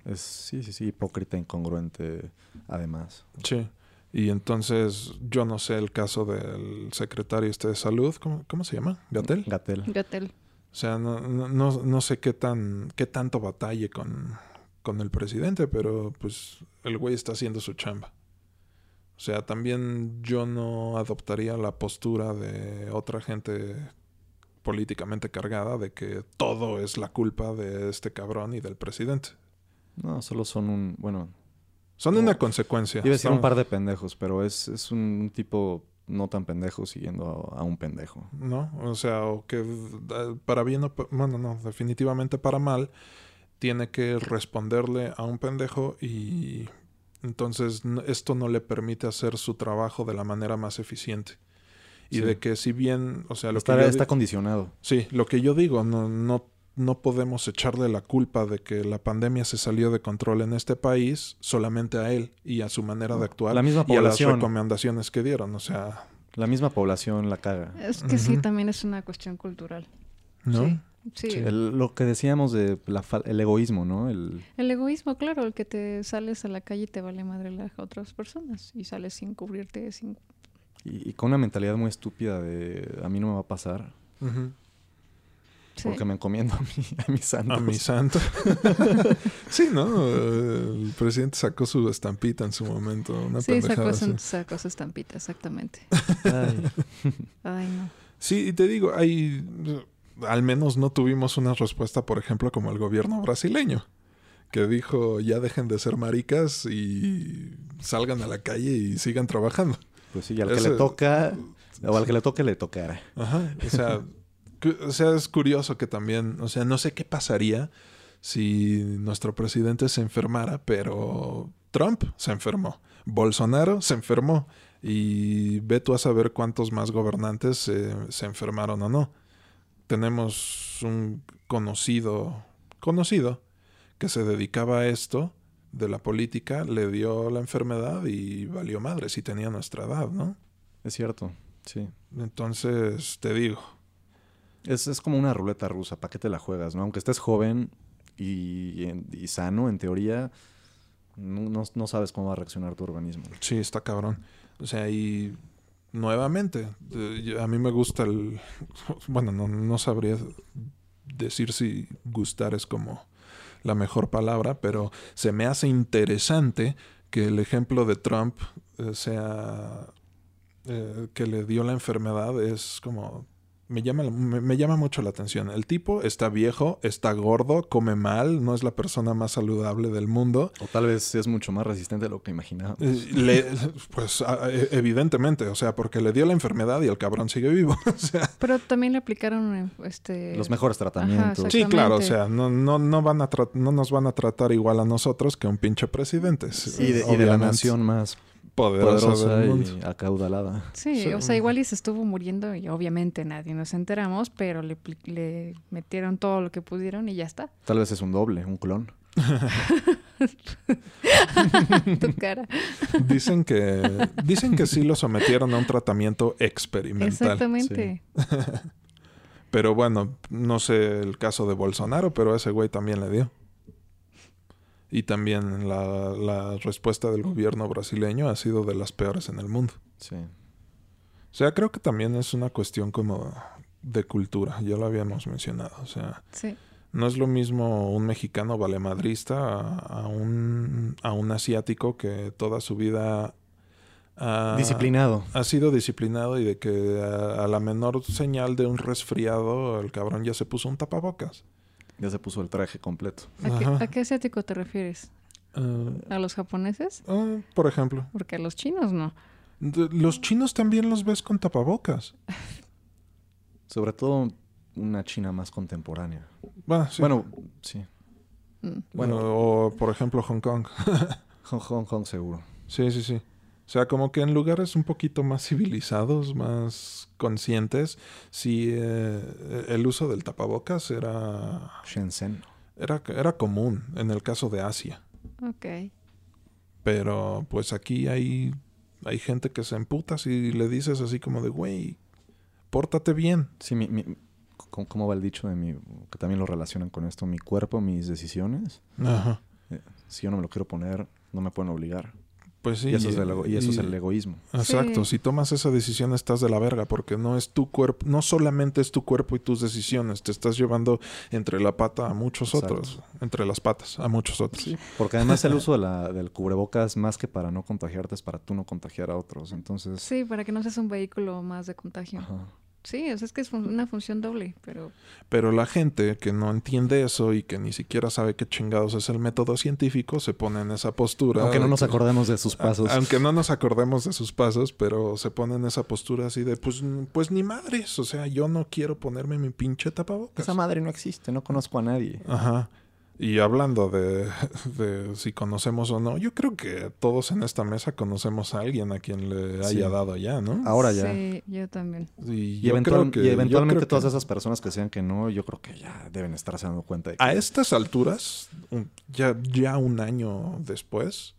Es, sí, sí, sí, hipócrita, incongruente, además. Sí. Y entonces, yo no sé el caso del secretario este de salud, ¿cómo, cómo se llama? ¿Gatel? Gatel. Gatel. O sea, no, no, no, no sé qué tan, qué tanto batalle con, con el presidente, pero pues el güey está haciendo su chamba. O sea, también yo no adoptaría la postura de otra gente políticamente cargada de que todo es la culpa de este cabrón y del presidente. No, solo son un... Bueno, Son No. una consecuencia. iba a decir un par de pendejos, pero es, es un tipo no tan pendejo siguiendo a, a un pendejo. ¿no? O sea, o que para bien o bueno, no, definitivamente para mal, tiene que responderle a un pendejo y entonces esto no le permite hacer su trabajo de la manera más eficiente. Y Sí. de que si bien, o sea, lo Está, que está di- condicionado. Sí, lo que yo digo, no, no no podemos echarle la culpa de que la pandemia se salió de control en este país solamente a él y a su manera de actuar La misma y a las población. recomendaciones que dieron. O sea, La misma población la caga. Es que sí, también es una cuestión cultural. ¿no? Sí. Sí. Sí, el- lo que decíamos de la el egoísmo, ¿no? El, El egoísmo, claro, el que te sales a la calle y te vale madre las otras personas y sales sin cubrirte, sin... y, y con una mentalidad muy estúpida de a mí no me va a pasar. Sí. porque me encomiendo a mi, a mis santos. A mi santo. sí, ¿no? El presidente sacó su estampita en su momento. Una Sí, sacó su, sacó su estampita, exactamente. Ay, Ay, no. Sí, y te digo, hay... Al menos no tuvimos una respuesta, por ejemplo, como el gobierno brasileño. Que dijo, ya dejen de ser maricas y salgan a la calle y sigan trabajando. pues sí, y al que le toca, o al que le toque, le tocará. Ajá. O sea, o sea, es curioso que también, o sea, no sé qué pasaría si nuestro presidente se enfermara, pero Trump se enfermó, Bolsonaro se enfermó y ve tú a saber cuántos más gobernantes eh, se enfermaron o no. Tenemos un conocido, conocido, que se dedicaba a esto de la política, le dio la enfermedad y valió madre si tenía nuestra edad, ¿no? Es cierto, sí. Entonces, te digo, Es, es como una ruleta rusa, ¿para qué te la juegas, no? Aunque estés joven y, y sano, en teoría, no, no- sabes cómo va a reaccionar tu organismo. Sí, está cabrón. O sea, y nuevamente, a mí me gusta el... Bueno, no, no sabría decir si gustar es como la mejor palabra, pero se me hace interesante que el ejemplo de Trump eh, sea... eh, que le dio la enfermedad es como... Me llama, me, me llama mucho la atención. El tipo está viejo, está gordo, come mal, no es la persona más saludable del mundo. O tal vez es mucho más resistente de lo que imaginábamos. Eh, le- pues evidentemente, o sea, porque le dio la enfermedad y el cabrón sigue vivo. o sea, Pero también le aplicaron este... Los mejores tratamientos. Ajá, sí, claro, o sea, no, no, no, van a no nos van a tratar igual a nosotros que a un pinche presidente. y, de, y de la nación más poderosa, poderosa del y acaudalada. Sí, Sí. o sea, igual y se estuvo muriendo y obviamente nadie nos enteramos, pero le metieron todo lo que pudieron y ya está. Tal vez es un doble, un clon. tu cara. Dicen que dicen que sí lo sometieron a un tratamiento experimental. Exactamente. Pero bueno, no sé el caso de Bolsonaro, pero a ese güey también le dio. Y también la, la respuesta del gobierno brasileño ha sido de las peores en el mundo. Sí. O sea, creo que también es una cuestión como de cultura, ya lo habíamos mencionado. O sea, Sí. no es lo mismo un mexicano valemadrista a, a un, a un asiático que toda su vida ha, Disciplinado. ha sido disciplinado y de que a, a la menor señal de un resfriado el cabrón ya se puso un tapabocas. Ya se puso el traje completo. ¿A qué, Ajá. a qué asiático te refieres? Eh, ¿A los japoneses? ah, por ejemplo, Porque a los chinos no. de- los chinos también los ves con tapabocas. Sobre todo una China más contemporánea. Bueno, sí. Bueno, sí. Mm. bueno. o por ejemplo Hong Kong. Hong Hong, Kong seguro. Sí, sí, sí. O sea, como que en lugares un poquito más civilizados, más conscientes, sí, eh, el uso del tapabocas era, Shenzhen. era, era común en el caso de Asia. Ok. Pero pues aquí hay, hay gente que se emputa si le dices así como de, güey, pórtate bien. Sí, mi, mi- ¿cómo, cómo va el dicho de mi... que también lo relacionan con esto? Mi cuerpo, mis decisiones. Ajá. Si yo no me lo quiero poner, no me pueden obligar. Pues sí. y eso, es, el, ego- y eso es y- el egoísmo. Exacto, Sí. si tomas esa decisión estás de la verga porque no es tu cuerpo, no solamente es tu cuerpo y tus decisiones, te estás llevando entre la pata a muchos Exacto. otros, entre las patas a muchos otros. Sí, porque además el uso de la, del cubrebocas, más que para no contagiarte, es para tú no contagiar a otros. Entonces, Sí, para que no seas un vehículo más de contagio. ajá. Sí, o sea, es que es una función doble, pero Pero la gente que no entiende eso y que ni siquiera sabe qué chingados es el método científico se pone en esa postura. aunque no nos que- acordemos de sus pasos. A- Aunque no nos acordemos de sus pasos, pero se pone en esa postura así de, pues, pues ni madres, o sea, yo no quiero ponerme mi pinche tapabocas. Esa madre no existe, no conozco a nadie. Ajá. Y hablando de, de si conocemos o no, yo creo que todos en esta mesa conocemos a alguien a quien le Sí. haya dado ya, ¿no? Ahora ya. Sí, yo también. Y, Y, yo eventual- creo que- y yo eventualmente creo todas que esas personas que sean que no, yo creo que ya deben estarse dando cuenta de que A estas alturas, un- ya, ya un año después,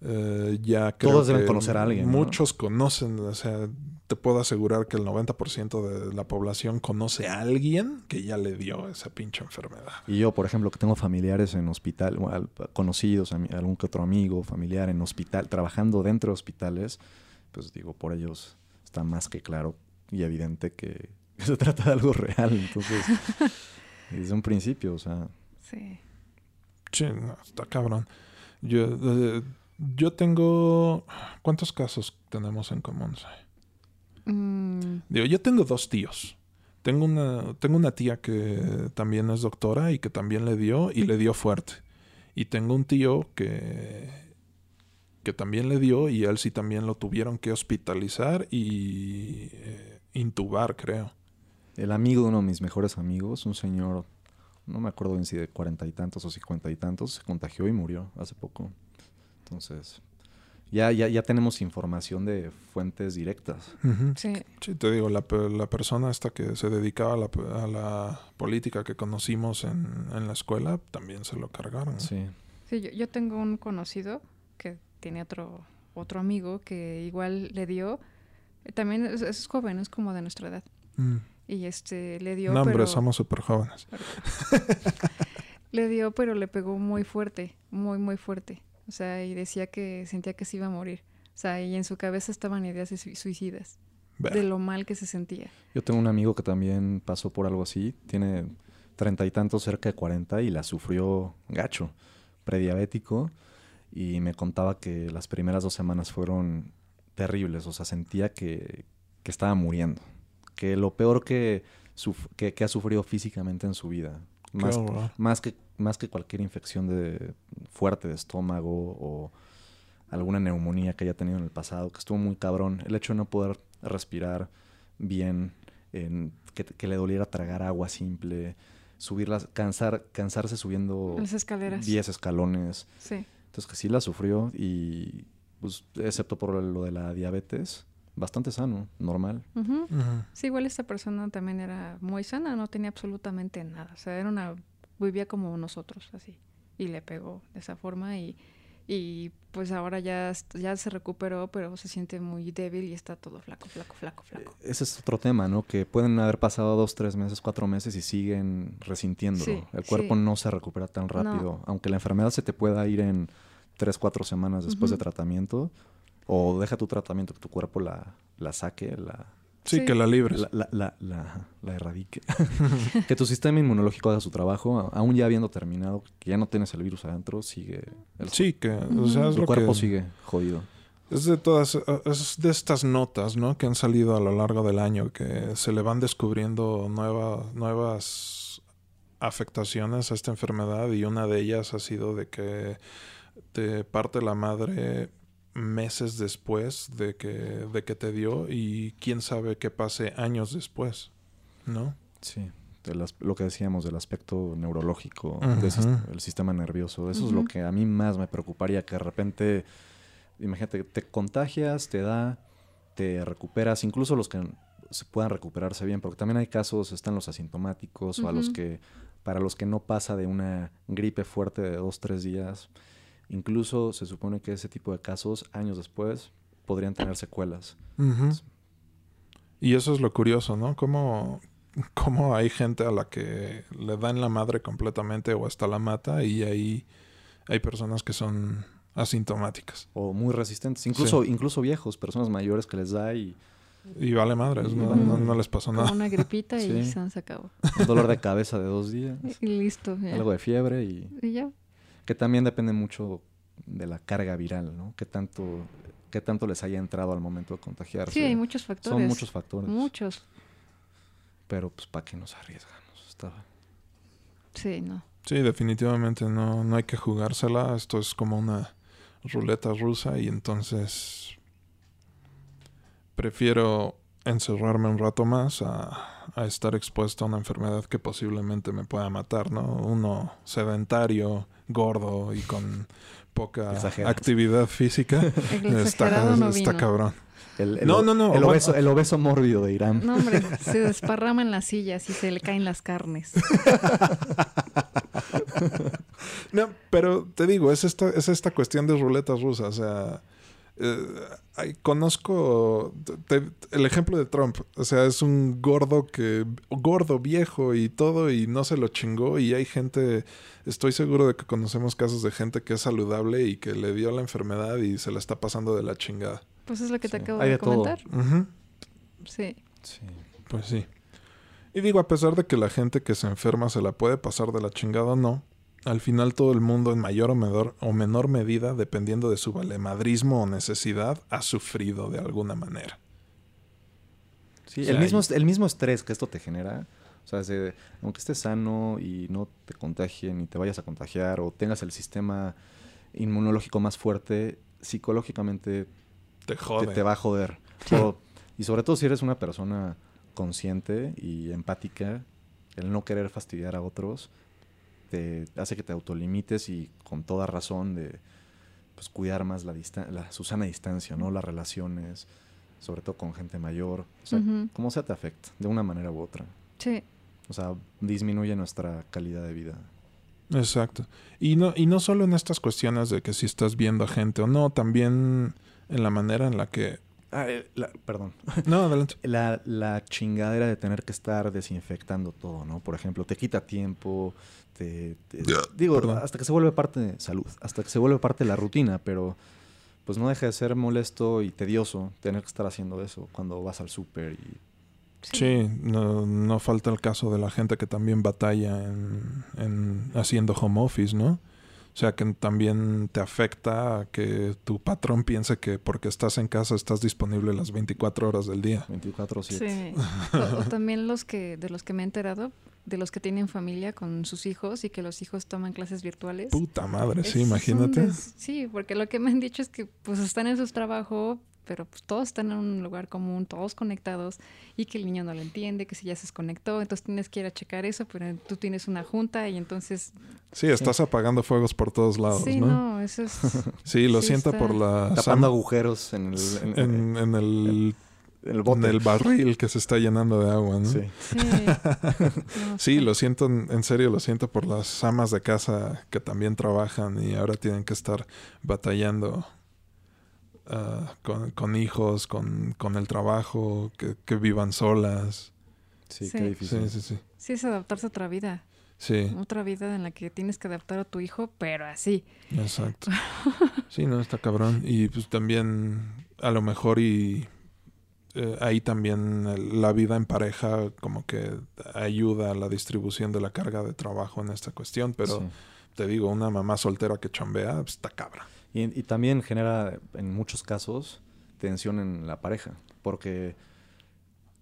eh, ya creo Todos deben que conocer a alguien, ¿no? Muchos conocen, o sea, te puedo asegurar que el 90% de la población conoce a alguien que ya le dio esa pinche enfermedad. Y yo, por ejemplo, que tengo familiares en hospital, conocidos, algún que otro amigo, familiar en hospital, trabajando dentro de hospitales, pues digo, por ellos está más que claro y evidente que se trata de algo real. Entonces, desde un principio, o sea, Sí. Sí, no, está cabrón. Yo, eh, yo tengo... ¿Cuántos casos tenemos en común? Mm, Digo, yo tengo dos tíos. Tengo una, tengo una tía que también es doctora y que también le dio y le dio fuerte. Y tengo un tío que, que también le dio y él sí también lo tuvieron que hospitalizar y eh, intubar, creo. el amigo de uno de mis mejores amigos, un señor, no me acuerdo bien si de cuarenta y tantos o cincuenta y tantos, se contagió y murió hace poco. Entonces, ya, ya, ya tenemos información de fuentes directas. Sí. Sí, te digo, la, pe- la persona esta que se dedicaba a la, a la política que conocimos en, en la escuela también se lo cargaron. Sí. Sí, yo, yo tengo un conocido que tiene otro, otro amigo que igual le dio. También es, es joven, es como de nuestra edad. Mm. Y este le dio. No, hombre, pero, somos súper jóvenes. Le dio, pero le pegó muy fuerte, muy, muy fuerte. O sea, y decía que sentía que se iba a morir. O sea, y en su cabeza estaban ideas de sui- suicidas, de lo mal que se sentía. Yo tengo un amigo que también pasó por algo así. Tiene treinta y tantos, cerca de cuarenta, y la sufrió gacho, prediabético. Y me contaba que las primeras dos semanas fueron terribles. O sea, sentía que, que estaba muriendo. Que lo peor que, que, que ha sufrido físicamente en su vida. Más, que, más que cualquier infección de, fuerte de estómago o alguna neumonía que haya tenido en el pasado, que estuvo muy cabrón. El hecho de no poder respirar bien, en- que, que le doliera tragar agua simple, subirlas, cansar, cansarse subiendo Las escaleras. 10 escalones. Sí. Entonces que sí la sufrió y, pues, excepto por lo de la diabetes, bastante sano, normal. Sí, igual esta persona también era muy sana, no tenía absolutamente nada. O sea, era una. vivía como nosotros, así. Y le pegó de esa forma y. Y pues ahora ya, ya se recuperó, pero se siente muy débil y está todo flaco, flaco, flaco, flaco. Ese es otro tema, ¿no? Que pueden haber pasado dos, tres meses, cuatro meses y siguen resintiéndolo. Sí, el cuerpo sí. no se recupera tan No. rápido. Aunque la enfermedad se te pueda ir en tres, cuatro semanas después de Ujú. tratamiento, o deja tu tratamiento que tu cuerpo la, la saque, la, Sí, Sí. que la libres. la, la, la, la- la erradique. que tu sistema inmunológico haga su trabajo, aún ya habiendo terminado, que ya no tienes el virus adentro, sigue. El, Sí, que, o sea, es tu lo cuerpo que- sigue jodido. Es de todas, es de estas notas, ¿no? Que han salido a lo largo del año, que se le van descubriendo nuevas, nuevas afectaciones a esta enfermedad y una de ellas ha sido de que te parte la madre meses después de que, de que te dio y quién sabe qué pase años después, ¿no? Sí, del as- lo que decíamos del aspecto neurológico del sis- el sistema nervioso. Eso es lo que a mí más me preocuparía, que de repente, imagínate, te contagias, te da, te recuperas, incluso los que se puedan recuperarse bien, porque también hay casos, están los asintomáticos o a los que, para los que no pasa de una gripe fuerte de dos, tres días, incluso se supone que ese tipo de casos, años después, podrían tener secuelas. Ujú. Y eso es lo curioso, ¿no? Cómo, cómo hay gente a la que le da en la madre completamente o hasta la mata y ahí hay personas que son asintomáticas. O muy resistentes, incluso, incluso viejos, personas mayores que les da y Y vale madres, no, no- no les pasó Como nada. una gripita y Sí. se han sacado. un dolor de cabeza de dos días, Y listo. ya. algo de fiebre y Y ya. Que también depende mucho de la carga viral, ¿no? Qué tanto, qué tanto les haya entrado al momento de contagiarse. Sí, hay muchos factores. Son muchos factores. Muchos. Pero pues para qué nos arriesgamos. Está- Sí, no. Sí, definitivamente no, no hay que jugársela. Esto es como una ruleta rusa y entonces prefiero encerrarme un rato más a, a estar expuesto a una enfermedad que posiblemente me pueda matar, ¿no? Uno sedentario, gordo y con poca actividad física. El está, no está cabrón. El, el No, no, no, El obeso, el obeso mórbido de Irán. No, hombre, se desparrama en las sillas y se le caen las carnes. No, pero te digo, es esta, es esta cuestión de ruletas rusas. O sea, eh, conozco te- el ejemplo de Trump. O sea, es un gordo que, gordo, viejo y todo, y no se lo chingó. Y hay gente, estoy seguro de que conocemos casos de gente que es saludable y que le dio la enfermedad y se la está pasando de la chingada. Pues es lo que te Sí. acabo Hay de de todo. comentar. Sí. Sí. Pues sí. Y digo, a pesar de que la gente que se enferma se la puede pasar de la chingada, no. Al final todo el mundo en mayor o menor, o menor medida, dependiendo de su valemadrismo o necesidad, ha sufrido de alguna manera. Sí, O sea, el, mismo, el mismo estrés que esto te genera, o sea, desde- aunque estés sano y no te contagien ni te vayas a contagiar o tengas el sistema inmunológico más fuerte, psicológicamente Te te, jode. te va a joder. O- y sobre todo si eres una persona consciente y empática, el no querer fastidiar a otros te hace que te autolimites y con toda razón de pues, cuidar más la, distan- la su sana distancia, ¿no? Las relaciones, sobre todo con gente mayor. O sea, como sea te afecta, de una manera u otra. Sí. O sea, disminuye nuestra calidad de vida. Exacto. Y no, y no solo en estas cuestiones de que si estás viendo a gente o no, también en la manera en la que... Ah, eh, la- perdón. No, adelante. La, la chingadera de tener que estar desinfectando todo, ¿no? Por ejemplo, te quita tiempo, te... te- digo, Perdón. hasta que se vuelve parte de salud, hasta que se vuelve parte de la rutina, pero pues no deja de ser molesto y tedioso tener que estar haciendo eso cuando vas al súper y... Sí, no, no falta el caso de la gente que también batalla en, en haciendo home office, ¿no? O sea, que también te afecta a que tu patrón piense que porque estás en casa estás disponible las 24 horas del día. 24 7. Sí. O, o también los que, de los que me he enterado, de los que tienen familia con sus hijos y que los hijos toman clases virtuales. Puta madre, sí, imagínate. des- Sí, porque lo que me han dicho es que pues están en su trabajo, pero pues todos están en un lugar común, todos conectados y que el niño no lo entiende, que si ya se desconectó, entonces tienes que ir a checar eso, pero tú tienes una junta y entonces... Sí, estás apagando fuegos por todos lados, sí, ¿no? no, eso es... Sí, lo Sí, siento está- por la... Tapando sam- agujeros en el, en, en, en el, en el bote. en el barril que se está llenando de agua, ¿no? Sí. Sí, No, Sí, lo siento, en en serio, lo siento por las amas de casa que también trabajan y ahora tienen que estar batallando ah, con, con hijos, con, con el trabajo, que, que vivan solas. Sí, Sí. qué difícil. Sí, sí, sí. Sí, es adaptarse a otra vida, Sí, otra vida en la que tienes que adaptar a tu hijo, pero así. exacto. Sí, no, está cabrón. Y pues también, a lo mejor y eh, ahí también el- la vida en pareja como que ayuda a la distribución de la carga de trabajo en esta cuestión, pero Sí. te digo, una mamá soltera que chambea, pues, está cabra. Y, y también genera, en muchos casos, tensión en la pareja. Porque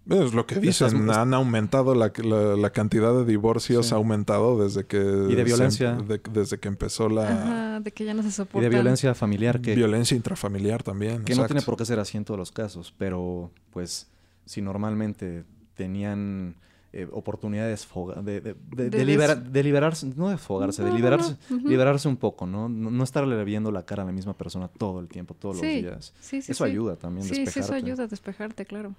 Es lo que Estás- dicen, han aumentado la, la- la cantidad de divorcios, Sí. ha aumentado desde que... Y de se- violencia. de- desde que empezó la Ajá, de que ya no se y soportan. de violencia familiar que, violencia intrafamiliar también. que no tiene por qué ser así en todos los casos. Pero, pues, si normalmente tenían eh, oportunidades de, de, de- De de libera- de liberarse, no de fogarse, de No, no, liberarse, liberarse un poco, ¿no? ¿no? No estarle viendo la cara a la misma persona todo el tiempo, todos Sí, los días. Sí, sí, eso sí. ayuda también a Sí, sí, despejarte. eso ayuda a despejarte, claro.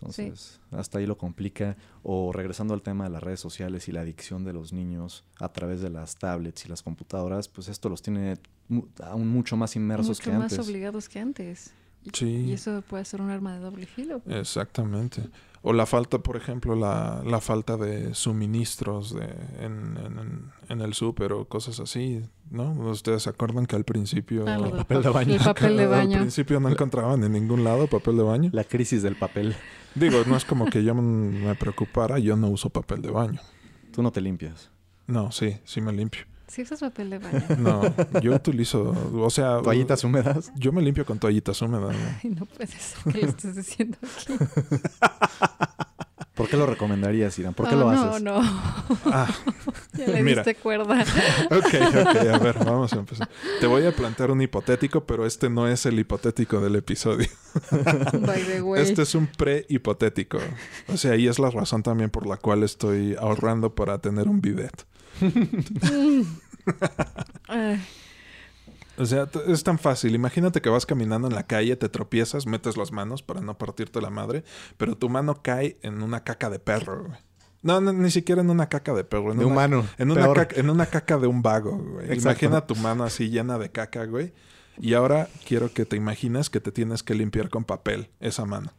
Entonces, hasta ahí lo complica. O regresando al tema de las redes sociales y la adicción de los niños a través de las tablets y las computadoras, pues esto los tiene mu- aún mucho más inmersos Mucho que más antes. obligados que antes. Y, Sí. y eso puede ser un arma de doble filo. Exactamente. O la falta, por ejemplo, la, la falta de suministros de, en, en, en el súper o cosas así, ¿no? Ustedes se acuerdan que al principio... Ah, del papel de baño. El papel de Al baño. principio no encontraban en ningún lado papel de baño. La crisis del papel. Digo, no es como que yo me preocupara, yo no uso papel de baño. Tú no te limpias. No, sí, sí me limpio. Sí, usas papel de baño. No, yo utilizo, o sea, Toallitas húmedas. yo me limpio con toallitas húmedas. ¿no? Ay, no puede ser que lo estés diciendo aquí. ¿Por qué lo recomendarías, Irán? ¿Por qué No, lo no, haces? No, Ah, Ya le Mira. diste cuerda. Ok, ok, a ver, vamos a empezar. Te voy a plantear un hipotético, pero este no es el hipotético del episodio. By the way. Este es un pre-hipotético. O sea, y es la razón también por la cual estoy ahorrando para tener un bidet. O sea, es tan fácil. Imagínate que vas caminando en la calle, te tropiezas, metes las manos para no partirte la madre, pero tu mano cae en una caca de perro, güey. No, no, ni siquiera en una caca de perro. En De una, humano. En una, caca, en una caca de un vago, güey. Exacto. Imagina tu mano así llena de caca, güey. Y ahora quiero que te imagines que te tienes que limpiar con papel esa mano.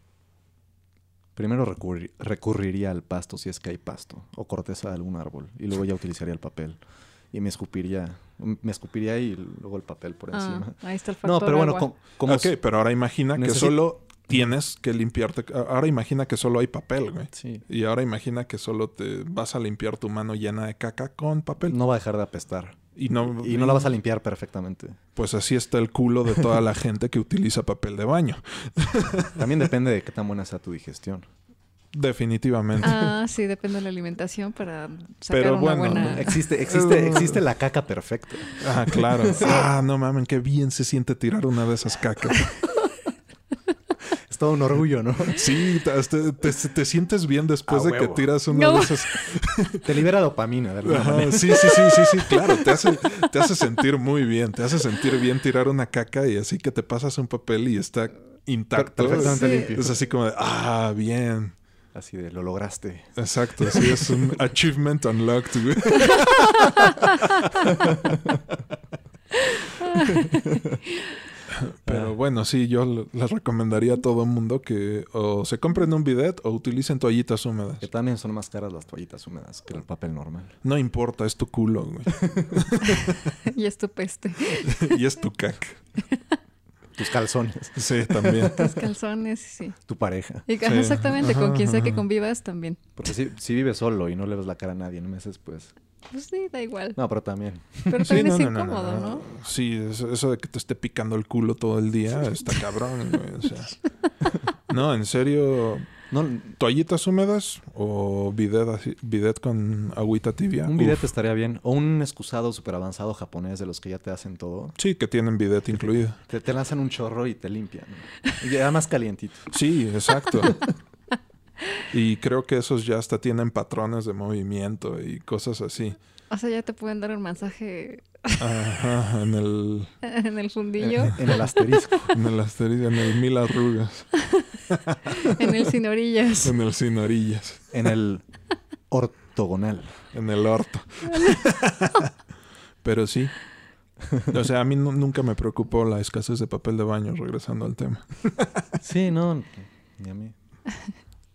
Primero recurri- recurriría al pasto si es que hay pasto o corteza de algún árbol y luego ya utilizaría el papel y me escupiría me escupiría y luego el papel por ah, encima. ahí está el factor No, pero bueno, agua. como ok, pero ahora imagina que solo tienes que limpiarte. Ahora imagina que solo hay papel, güey. sí, Y ahora imagina que solo te vas a limpiar tu mano llena de caca con papel. no va a dejar de apestar Y no, y no la vas a limpiar perfectamente. Pues así está el culo de toda la gente que utiliza papel de baño. También depende de qué tan buena sea tu digestión. Definitivamente. Ah, sí, depende de la alimentación para sacar Pero una bueno, buena... Existe existe existe la caca perfecta. Ah, claro. Ah, no mamen, qué bien se siente tirar una de esas cacas. Todo un orgullo, ¿no? Sí, te, te- te- te sientes bien después de que tiras una No. de esas. Te libera dopamina de alguna Ajá, manera. sí, sí, sí, sí, sí, claro. Te hace, te hace sentir muy bien. Te hace sentir bien tirar una caca y así que te pasas un papel y está intacto. Perfectamente Sí. limpio. Es así como de, ah, bien. Así de lo lograste. Exacto, sí, es un achievement unlocked, güey. Pero bueno, sí, yo le- les recomendaría a todo mundo que o se compren un bidet o utilicen toallitas húmedas. Que también son más caras las toallitas húmedas que el papel normal. No importa, es tu culo, güey. y es tu peste. y es tu caca. Tus calzones, Sí, también. Tus calzones, sí. tu pareja. Y, Sí. Exactamente, con quien sea que convivas también. Porque si, si vives solo y no le ves la cara a nadie en meses, pues... Pues sí, da igual. No, pero también. Pero Sí, no, es no, no, incómodo, no, ¿no? no. Sí, eso, eso de que te esté picando el culo todo el día está cabrón, güey. O sea. No, en serio, No, ¿Toallitas húmedas o bidet, así- bidet con agüita tibia? un bidet Uf. estaría bien. O un excusado súper avanzado japonés de los que ya te hacen todo. Sí, que tienen bidet incluido. Te, te lanzan un chorro y te limpian. Y además calientito. Sí, exacto. y creo que esos ya hasta tienen patrones de movimiento y cosas así. O sea, ya te pueden dar un masaje Ajá, en el, en el fundillo, En el asterisco. en el asterisco, en el mil arrugas, en el sin orillas. en el sin orillas, En el ortogonal. en el orto. Pero sí. O sea, a mí nu- nunca me preocupó la escasez de papel de baño, regresando al tema. Sí, no. Ni a mí.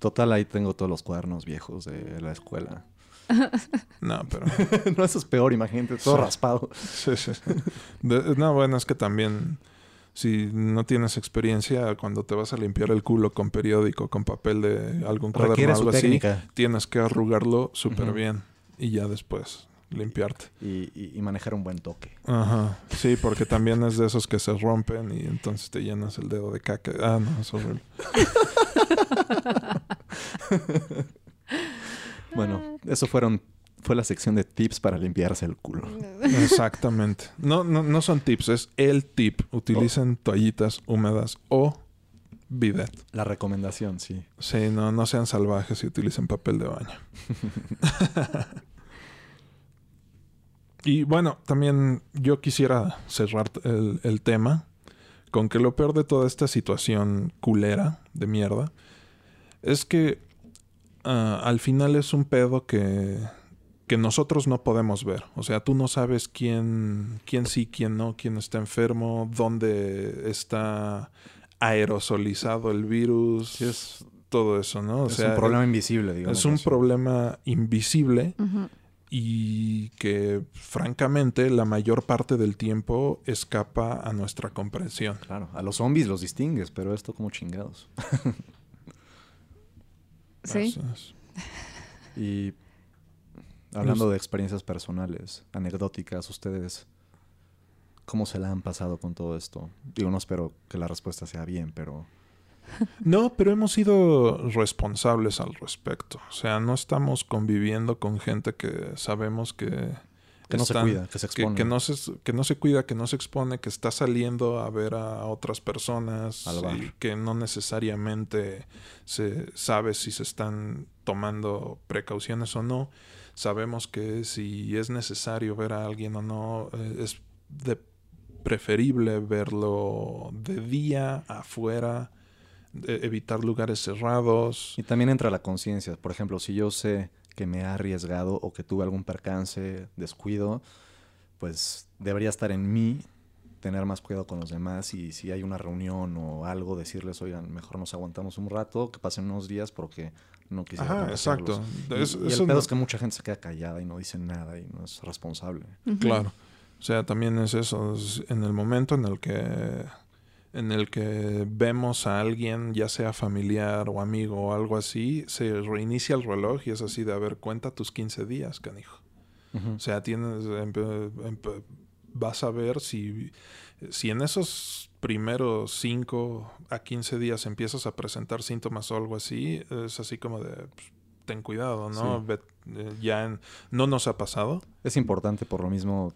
Total, ahí tengo todos los cuadernos viejos de la escuela. No, pero... no, eso es peor, imagínate, todo Sí. raspado. Sí, sí. De- no, bueno, es que también si no tienes experiencia, cuando te vas a limpiar el culo con periódico, con papel de algún cuaderno o algo así, técnica. tienes que arrugarlo súper bien y ya después limpiarte. Y, y- y manejar un buen toque. Ajá. Sí, porque también es de esos que se rompen y entonces te llenas el dedo de caca. Ah, no, es horrible. Bueno, eso fueron fue la sección de tips para limpiarse el culo. Exactamente. No, no, no son tips, es el tip. Utilicen toallitas húmedas o bidet. La recomendación, sí. Sí, no, no sean salvajes y utilicen papel de baño. y bueno, también yo quisiera cerrar el, el tema con que lo peor de toda esta situación culera de mierda es que ah, al final es un pedo que, que nosotros no podemos ver. O sea, tú no sabes quién, quién sí, quién no, quién está enfermo, dónde está aerosolizado el virus, es, todo eso, ¿no? O es sea, un problema invisible, digamos. es un problema invisible. Y que francamente la mayor parte del tiempo escapa a nuestra comprensión. Claro, a los zombies los distingues, pero esto como chingados. Sí. Es. Y hablando de experiencias personales, anecdóticas, ustedes, ¿cómo se la han pasado con todo esto? Digo, no espero que la respuesta sea bien, pero No, pero hemos sido responsables al respecto. O sea, no estamos conviviendo con gente que sabemos que... Que no se cuida, que se expone. que no se, que no se cuida, que no se expone, que está saliendo a ver a otras personas y que no necesariamente se sabe si se están tomando precauciones o no. Sabemos que si es necesario ver a alguien o no, eh, es de preferible verlo de día, afuera, evitar lugares cerrados. Y también entra la conciencia. Por ejemplo, si yo sé que me he arriesgado o que tuve algún percance, descuido, pues debería estar en mí tener más cuidado con los demás y si hay una reunión o algo, decirles, oigan, mejor nos aguantamos un rato, que pasen unos días porque no quisiera Ajá, contagiarlos". exacto. Y, Es- y el pedo no- es que mucha gente se queda callada y no dice nada y no es responsable. Ujú. Claro. O sea, también es eso. es en el momento en el que en el que vemos a alguien, ya sea familiar o amigo o algo así, se reinicia el reloj y es así de, a ver, cuenta tus 15 días, canijo. O sea, tienes, vas a ver si, si en esos primeros 5 a 15 días empiezas a presentar síntomas o algo así, es así como de, pues, ten cuidado, ¿no? Sí. Ve- eh, ya en- no nos ha pasado. Es importante por lo mismo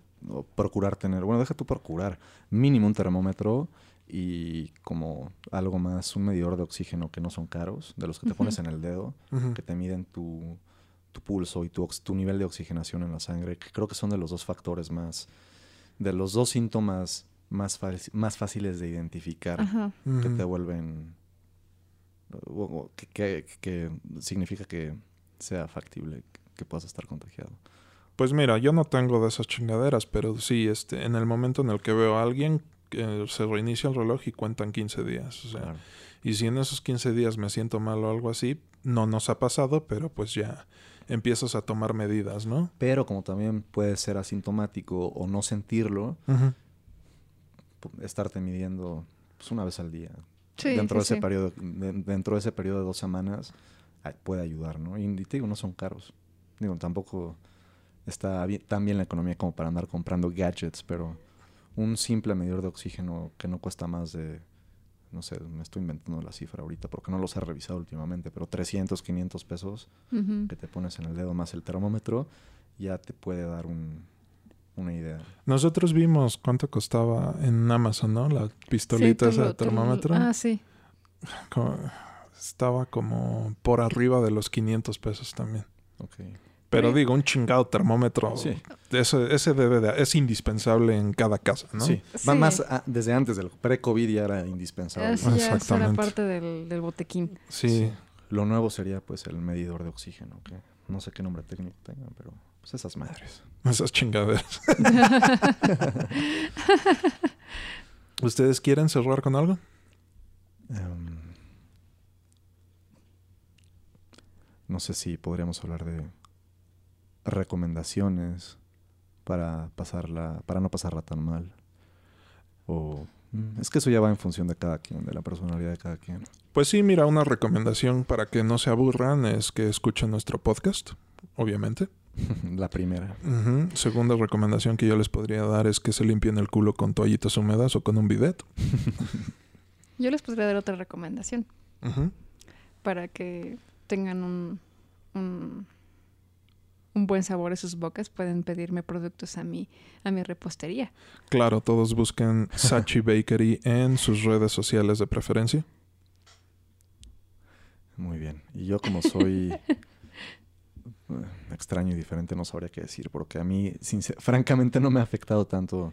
procurar tener, bueno, deja tú procurar, mínimo un termómetro y como algo más, un medidor de oxígeno que no son caros, de los que te pones en el dedo, que te miden tu, tu pulso y tu, nivel de oxigenación en la sangre, que creo que son de los dos factores más, de los dos síntomas más, más fáciles de identificar que te vuelven, o- o que, que- que significa que sea factible que puedas estar contagiado. Pues mira, yo no tengo de esas chingaderas, pero sí, este, en el momento en el que veo a alguien, eh, se reinicia el reloj y cuentan 15 días. O sea, Claro. Y si en esos 15 días me siento mal o algo así, no nos ha pasado, pero pues ya empiezas a tomar medidas, ¿no? Pero como también puede ser asintomático o no sentirlo, estarte midiendo pues, una vez al día. Sí, dentro, sí, de ese sí. periodo, de- dentro de ese periodo de dos semanas puede ayudar, ¿no? Y te digo, no son caros. Digo, tampoco está bien- tan bien la economía como para andar comprando gadgets, pero un simple medidor de oxígeno que no cuesta más de, no sé, me estoy inventando la cifra ahorita porque no los he revisado últimamente, pero 300, 500 pesos que te pones en el dedo más el termómetro, ya te puede dar un, una idea. Nosotros vimos cuánto costaba en Amazon, ¿no? La pistolita Sí, esa de termómetro. Ah, sí. Estaba como por arriba de los 500 pesos también. Ok. Pero Sí. digo, un chingado termómetro, Sí. ese, ese debe de- es indispensable en cada casa, ¿no? Sí, va Sí. más a- desde antes del pre-COVID ya era indispensable. Sí, ya era Exactamente. parte del, del botequín. Sí. Lo nuevo sería pues el medidor de oxígeno, que no sé qué nombre técnico tengan, pero pues esas madres. Esas chingaderas. ¿Ustedes quieren cerrar con algo? Em, no sé si podríamos hablar de recomendaciones para pasarla, para no pasarla tan mal. O mm, es que eso ya va en función de cada quien, de la personalidad de cada quien. Pues sí, mira, una recomendación para que no se aburran es que escuchen nuestro podcast, obviamente. la primera. Segunda recomendación que yo les podría dar es que se limpien el culo con toallitas húmedas o con un bidet. Yo les podría dar otra recomendación para que tengan un, un, un buen sabor en sus bocas. Pueden pedirme productos a mi, a mi repostería. Claro, todos busquen Sachi Bakery en sus redes sociales de preferencia. Muy bien. Y yo como soy eh, extraño y diferente no sabría qué decir, porque a mí sincer- francamente no me ha afectado tanto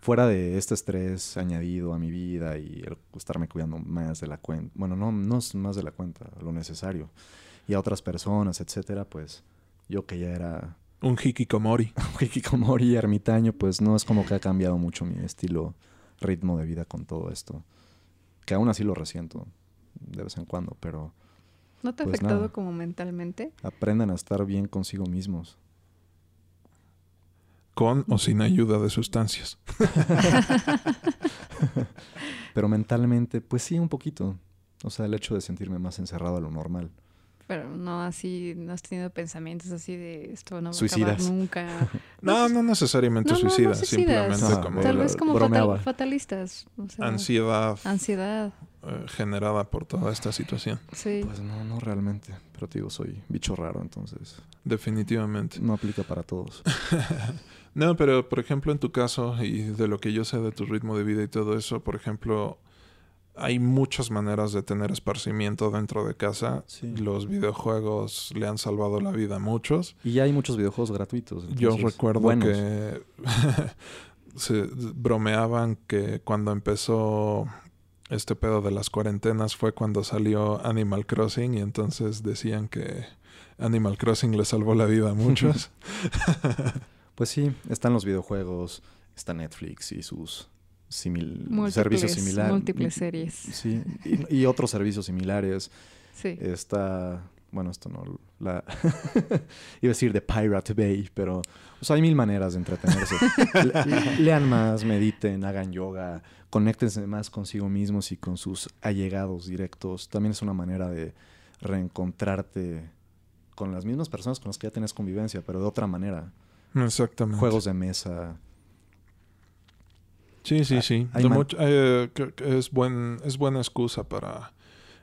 fuera de este estrés añadido a mi vida y el estarme cuidando más de la cuenta. Bueno, no, no es más de la cuenta, lo necesario. Y a otras personas, etcétera, pues yo que ya era Un hikikomori. un hikikomori ermitaño, pues no es como que ha cambiado mucho mi estilo, ritmo de vida con todo esto. Que aún así lo resiento de vez en cuando, pero ¿No te ha Pues afectado nada. como mentalmente? aprendan a estar bien consigo mismos. Con o sin ayuda de sustancias. Pero mentalmente, pues sí, un poquito. O sea, el hecho de sentirme más encerrado a lo normal. Pero no así, no has tenido pensamientos así de esto no va a Suicidas. acabar nunca. No, no necesariamente No, no, no suicidas, suicidas. simplemente Ah, como Tal vez como fatal- fatalistas. o sea, ansiedad. ansiedad. eh, generada por toda esta situación. Sí. Pues no, no realmente. Pero te digo, soy bicho raro, entonces Definitivamente. no aplica para todos. No, pero por ejemplo en tu caso y de lo que yo sé de tu ritmo de vida y todo eso, por ejemplo, hay muchas maneras de tener esparcimiento dentro de casa. Sí. Los videojuegos le han salvado la vida a muchos. Y ya hay muchos videojuegos gratuitos. Yo recuerdo buenos. que se bromeaban que cuando empezó este pedo de las cuarentenas fue cuando salió Animal Crossing y entonces decían que Animal Crossing le salvó la vida a muchos. Pues sí, están los videojuegos, está Netflix y sus simil- Múltiples- servicios similares. múltiples series. Sí, y, y otros servicios similares. Sí. Está, bueno, esto no, la... Iba a decir de Pirate Bay, pero o sea, hay mil maneras de entretenerse. Le- lean más, mediten, hagan yoga, conéctense más consigo mismos y con sus allegados directos. También es una manera de reencontrarte con las mismas personas con las que ya tenés convivencia, pero de otra manera. Exactamente. Juegos de mesa. Sí, sí, sí. hay much- eh, es, buen, es buena excusa para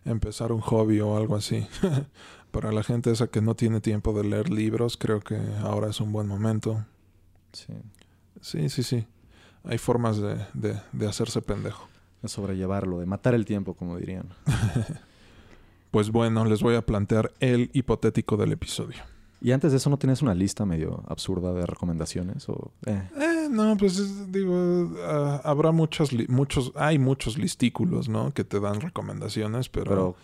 empezar un hobby o algo así. para la gente esa que no tiene tiempo de leer libros, creo que ahora es un buen momento. Sí. Sí, sí, sí. Hay formas de, de, de hacerse pendejo. De sobrellevarlo, de matar el tiempo, como dirían. Pues bueno, les voy a plantear el hipotético del episodio. Y antes de eso, ¿no tienes una lista medio absurda de recomendaciones? O, eh, Eh, no, pues es- digo, ah, habrá muchos, muchos, hay muchos listículos, ¿no? Que te dan recomendaciones, pero, pero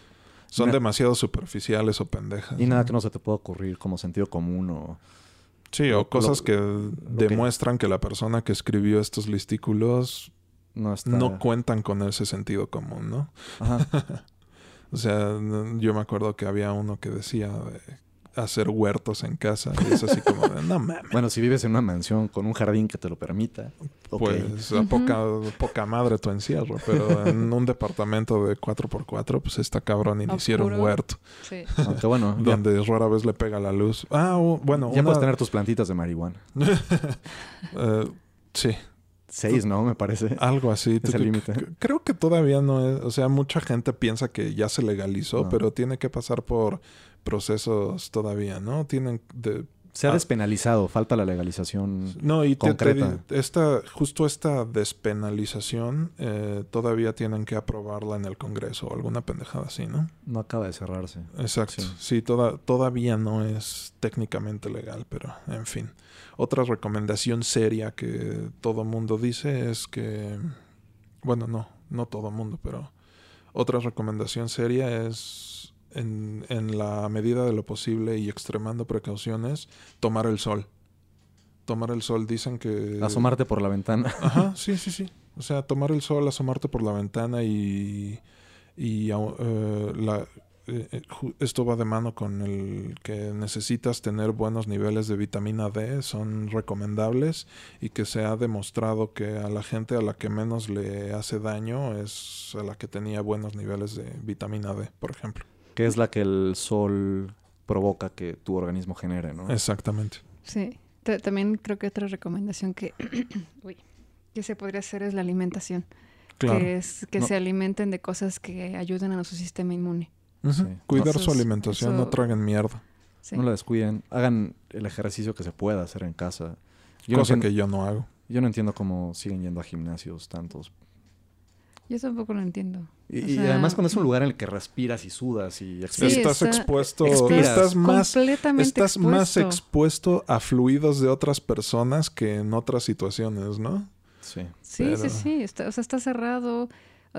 son demasiado superficiales o pendejas. Y ¿no? nada que no se te pueda ocurrir como sentido común o... Sí, o cosas lo- que demuestran que la persona que escribió estos listículos No está... no cuentan con ese sentido común, ¿no? Ajá. O sea, yo me acuerdo que había uno que decía de hacer huertos en casa y es así como de, no mames. Bueno, si vives en una mansión con un jardín que te lo permita. Pues a poca, poca madre tu encierro, pero en un departamento de 4x4, pues está cabrón y le hicieron huerto, Sí. Aunque bueno, ya, donde rara vez le pega la luz. Ah, bueno, ya una- puedes tener tus plantitas de marihuana. eh, sí, Seis, ¿no? Me parece. algo así. Es el límite. Creo que todavía no es, o sea, mucha gente piensa que ya se legalizó, No. pero tiene que pasar por procesos todavía, ¿no? Tienen de Se ha Ah. despenalizado, falta la legalización. No, y te- esta, justo esta despenalización eh, todavía tienen que aprobarla en el Congreso o alguna pendejada así, ¿no? No acaba de cerrarse. Exacto. Sí. Sí, toda- todavía no es técnicamente legal, pero en fin. Otra recomendación seria que todo mundo dice es que, bueno, no, no todo mundo, pero otra recomendación seria es, en, en la medida de lo posible y extremando precauciones, tomar el sol. Tomar el sol, dicen que... Asomarte por la ventana. Ajá, sí, sí, sí. O sea, tomar el sol, asomarte por la ventana y, y eh, la, eh, eh, esto va de mano con el que necesitas tener buenos niveles de vitamina D, son recomendables y que se ha demostrado que a la gente a la que menos le hace daño es a la que tenía buenos niveles de vitamina D, por ejemplo. Que es la que el sol provoca que tu organismo genere, ¿no? Exactamente. Sí. Ta- También creo que otra recomendación que, uy, que se podría hacer es la alimentación. Claro. Que es que No. se alimenten de cosas que ayuden a nuestro sistema inmune. Sí. Cuidar su alimentación, eso- no traguen mierda. Sí. No la descuiden. Hagan el ejercicio que se pueda hacer en casa. Yo cosa que yo no hago. yo no entiendo cómo siguen yendo a gimnasios tantos. Yo tampoco lo entiendo. Y, O y sea- además cuando es un lugar en el que respiras y sudas y Sí, estás está- expuesto, expiras. estás más completamente Estás más expuesto. expuesto a fluidos de otras personas que en otras situaciones, ¿no? Sí. Sí, Pero- sí, sí. Está, o sea, está cerrado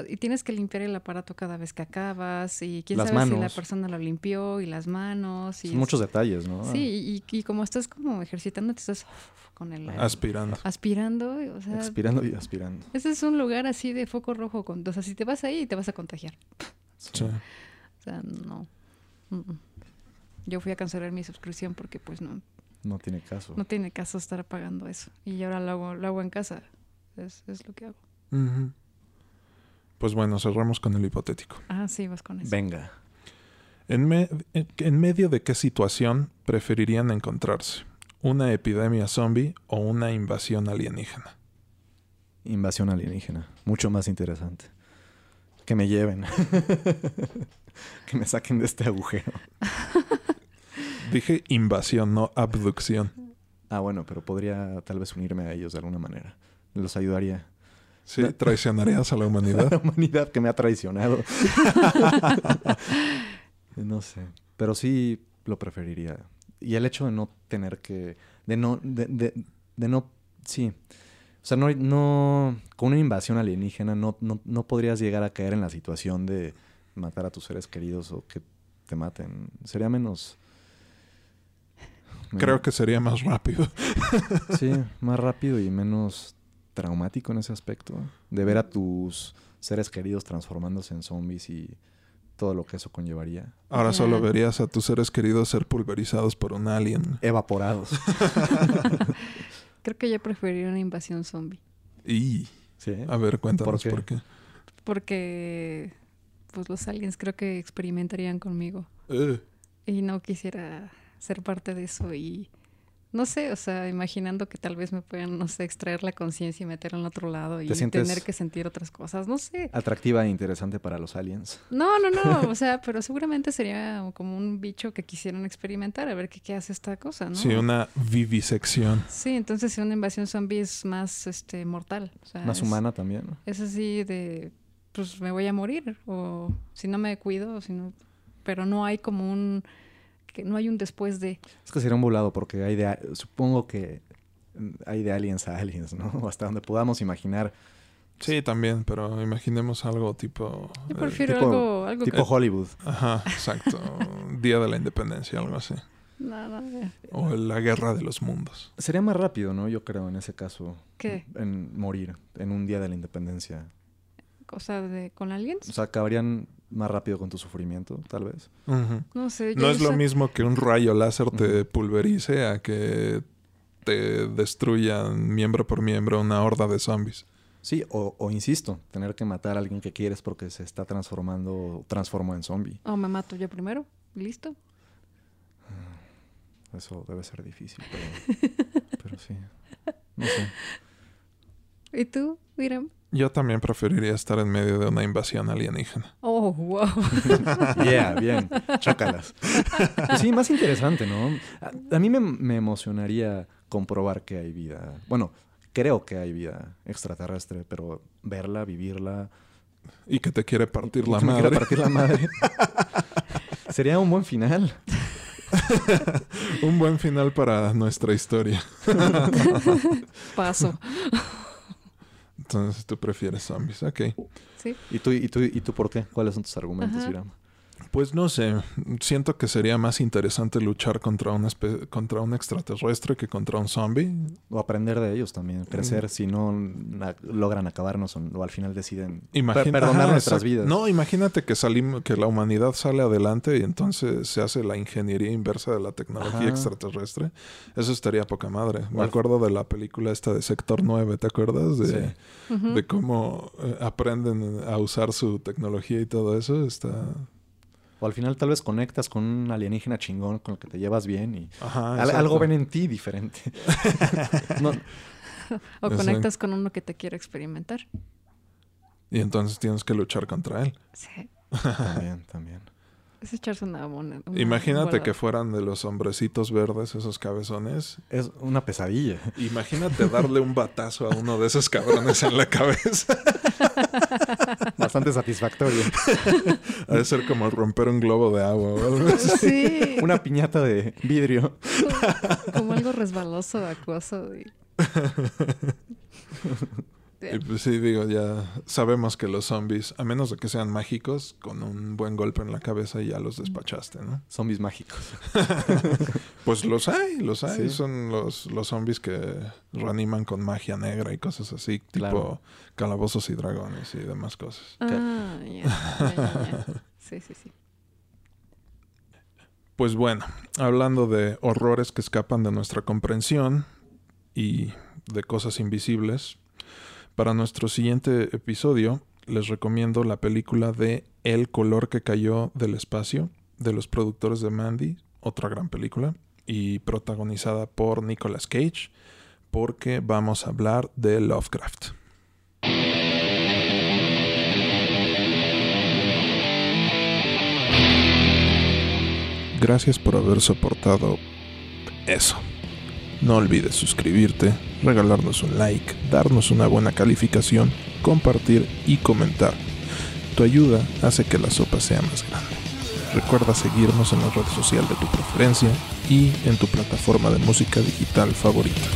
y tienes que limpiar el aparato cada vez que acabas y quién Las sabe si la manos. persona lo limpió y las manos. Y Son es- muchos detalles, ¿no? Sí, y, y como estás como ejercitando, te estás con el Aspirando. aspirando. y, O sea, Expirando y aspirando. ese es un lugar así de foco rojo. Con, o sea, si te vas ahí, te vas a contagiar. Sí. O sea, no. Yo fui a cancelar mi suscripción porque pues no, No tiene caso. no tiene caso estar pagando eso. Y ahora lo hago, lo hago en casa. Es, es lo que hago. Ujú. Pues bueno, cerramos con el hipotético. Ah, sí, vas con eso. Venga. ¿En, me- en- medio de qué situación preferirían encontrarse? ¿Una epidemia zombie o una invasión alienígena? Invasión alienígena. Mucho más interesante. Que me lleven. que me saquen de este agujero. Dije invasión, no abducción. Ah, bueno, pero podría tal vez unirme a ellos de alguna manera. Los ayudaría. Sí, traicionarías a la humanidad. la humanidad que me ha traicionado. no sé. Pero sí lo preferiría. Y el hecho de no tener que. de no. de, de, de no. sí. O sea, no, no. Con una invasión alienígena no, no, no podrías llegar a caer en la situación de matar a tus seres queridos o que te maten. Sería menos. Creo que sería más rápido. sí, más rápido y menos traumático en ese aspecto. De ver a tus seres queridos transformándose en zombies y todo lo que eso conllevaría. Ahora solo verías a tus seres queridos ser pulverizados por un alien. Evaporados. Creo que yo preferiría una invasión zombie. Y... ¿Sí? A ver, cuéntanos ¿Por qué? Porque pues los aliens creo que experimentarían conmigo. Eh. Y no quisiera ser parte de eso y no sé, o sea, imaginando que tal vez me puedan, no sé, extraer la conciencia y meterla en otro lado y tener que sentir otras cosas, no sé. Atractiva e interesante para los aliens. No, no, no, o sea, pero seguramente sería como un bicho que quisieran experimentar, a ver qué, qué hace esta cosa, ¿no? Sí, una vivisección. Sí, entonces una invasión zombie es más este mortal. más humana también. ¿no? Es así de, pues me voy a morir, o si no me cuido, o si no, pero no hay como un que no hay un después de. Es que sería un volado porque hay de, supongo que hay de aliens a aliens, ¿no? Hasta donde podamos imaginar. Sí, también, pero imaginemos algo tipo... Yo eh, prefiero algo, algo... Tipo Hollywood. Ajá, exacto. Día de la Independencia, algo así. No, no, o la guerra de los mundos. Sería más rápido, ¿no? Yo creo, en ese caso. ¿Qué? En morir, en un día de la independencia. ¿Cosa de con aliens? O sea, acabarían más rápido con tu sufrimiento, tal vez. No sé. No es lo mismo que un rayo láser te pulverice a que te destruyan miembro por miembro una horda de zombies. Sí, o, insisto, tener que matar a alguien que quieres porque se está transformando, transformó en zombie. O me mato yo primero, listo. Eso debe ser difícil, pero, pero sí. No sé. ¿Y tú, Miram? Yo también preferiría estar en medio de una invasión alienígena. Oh, wow. yeah, bien. Chócalas. Sí, más interesante, ¿no? A, mí me, emocionaría comprobar que hay vida. Bueno, creo que hay vida extraterrestre, pero verla, vivirla. Y que te quiere partir la que madre. Quiere partir la madre. Sería un buen final. un buen final para nuestra historia. Paso. Entonces tú prefieres zombies, ok. Sí. ¿Y tú, y tú, y tú por qué? ¿Cuáles son tus argumentos, Irama? Pues no sé, siento que sería más interesante luchar contra un, contra un extraterrestre que contra un zombie. O aprender de ellos también, crecer mm. si no logran acabarnos o, al final deciden perdonar nuestras vidas. No, imagínate que salimos, que la humanidad sale adelante y entonces se hace la ingeniería inversa de la tecnología extraterrestre. Eso estaría poca madre. Me acuerdo de la película esta de Sector 9, ¿te acuerdas? De, de cómo eh, aprenden a usar su tecnología y todo eso. Está o al final tal vez conectas con un alienígena chingón con el que te llevas bien y algo ven en ti diferente. o conectas con uno que te quiere experimentar. Y entonces tienes que luchar contra él. Sí. también, también. Es echarse una, buena... Imagínate que fueran de los hombrecitos verdes, esos cabezones. Es una pesadilla. Imagínate darle un batazo a uno de esos cabrones en la cabeza. Bastante satisfactorio. Ha de ser como romper un globo de agua o algo así. Sí. Una piñata de vidrio. Como, algo resbaloso, acuoso. Y... Y pues sí, digo, ya sabemos que los zombies, a menos de que sean mágicos, con un buen golpe en la cabeza ya los despachaste, ¿no? Zombies mágicos. pues los hay, los hay. Son los, los zombies que reaniman con magia negra y cosas así, tipo calabozos y dragones y demás cosas. Ah, ya, Sí, sí, sí. Pues bueno, hablando de horrores que escapan de nuestra comprensión y de cosas invisibles, para nuestro siguiente episodio les recomiendo la película de El color que cayó del espacio de los productores de Mandy, otra gran película, y protagonizada por Nicolas Cage, porque vamos a hablar de Lovecraft. Gracias por haber soportado eso. No olvides suscribirte, regalarnos un like, darnos una buena calificación, compartir y comentar. Tu ayuda hace que la sopa sea más grande. Recuerda seguirnos en la red social de tu preferencia y en tu plataforma de música digital favorita.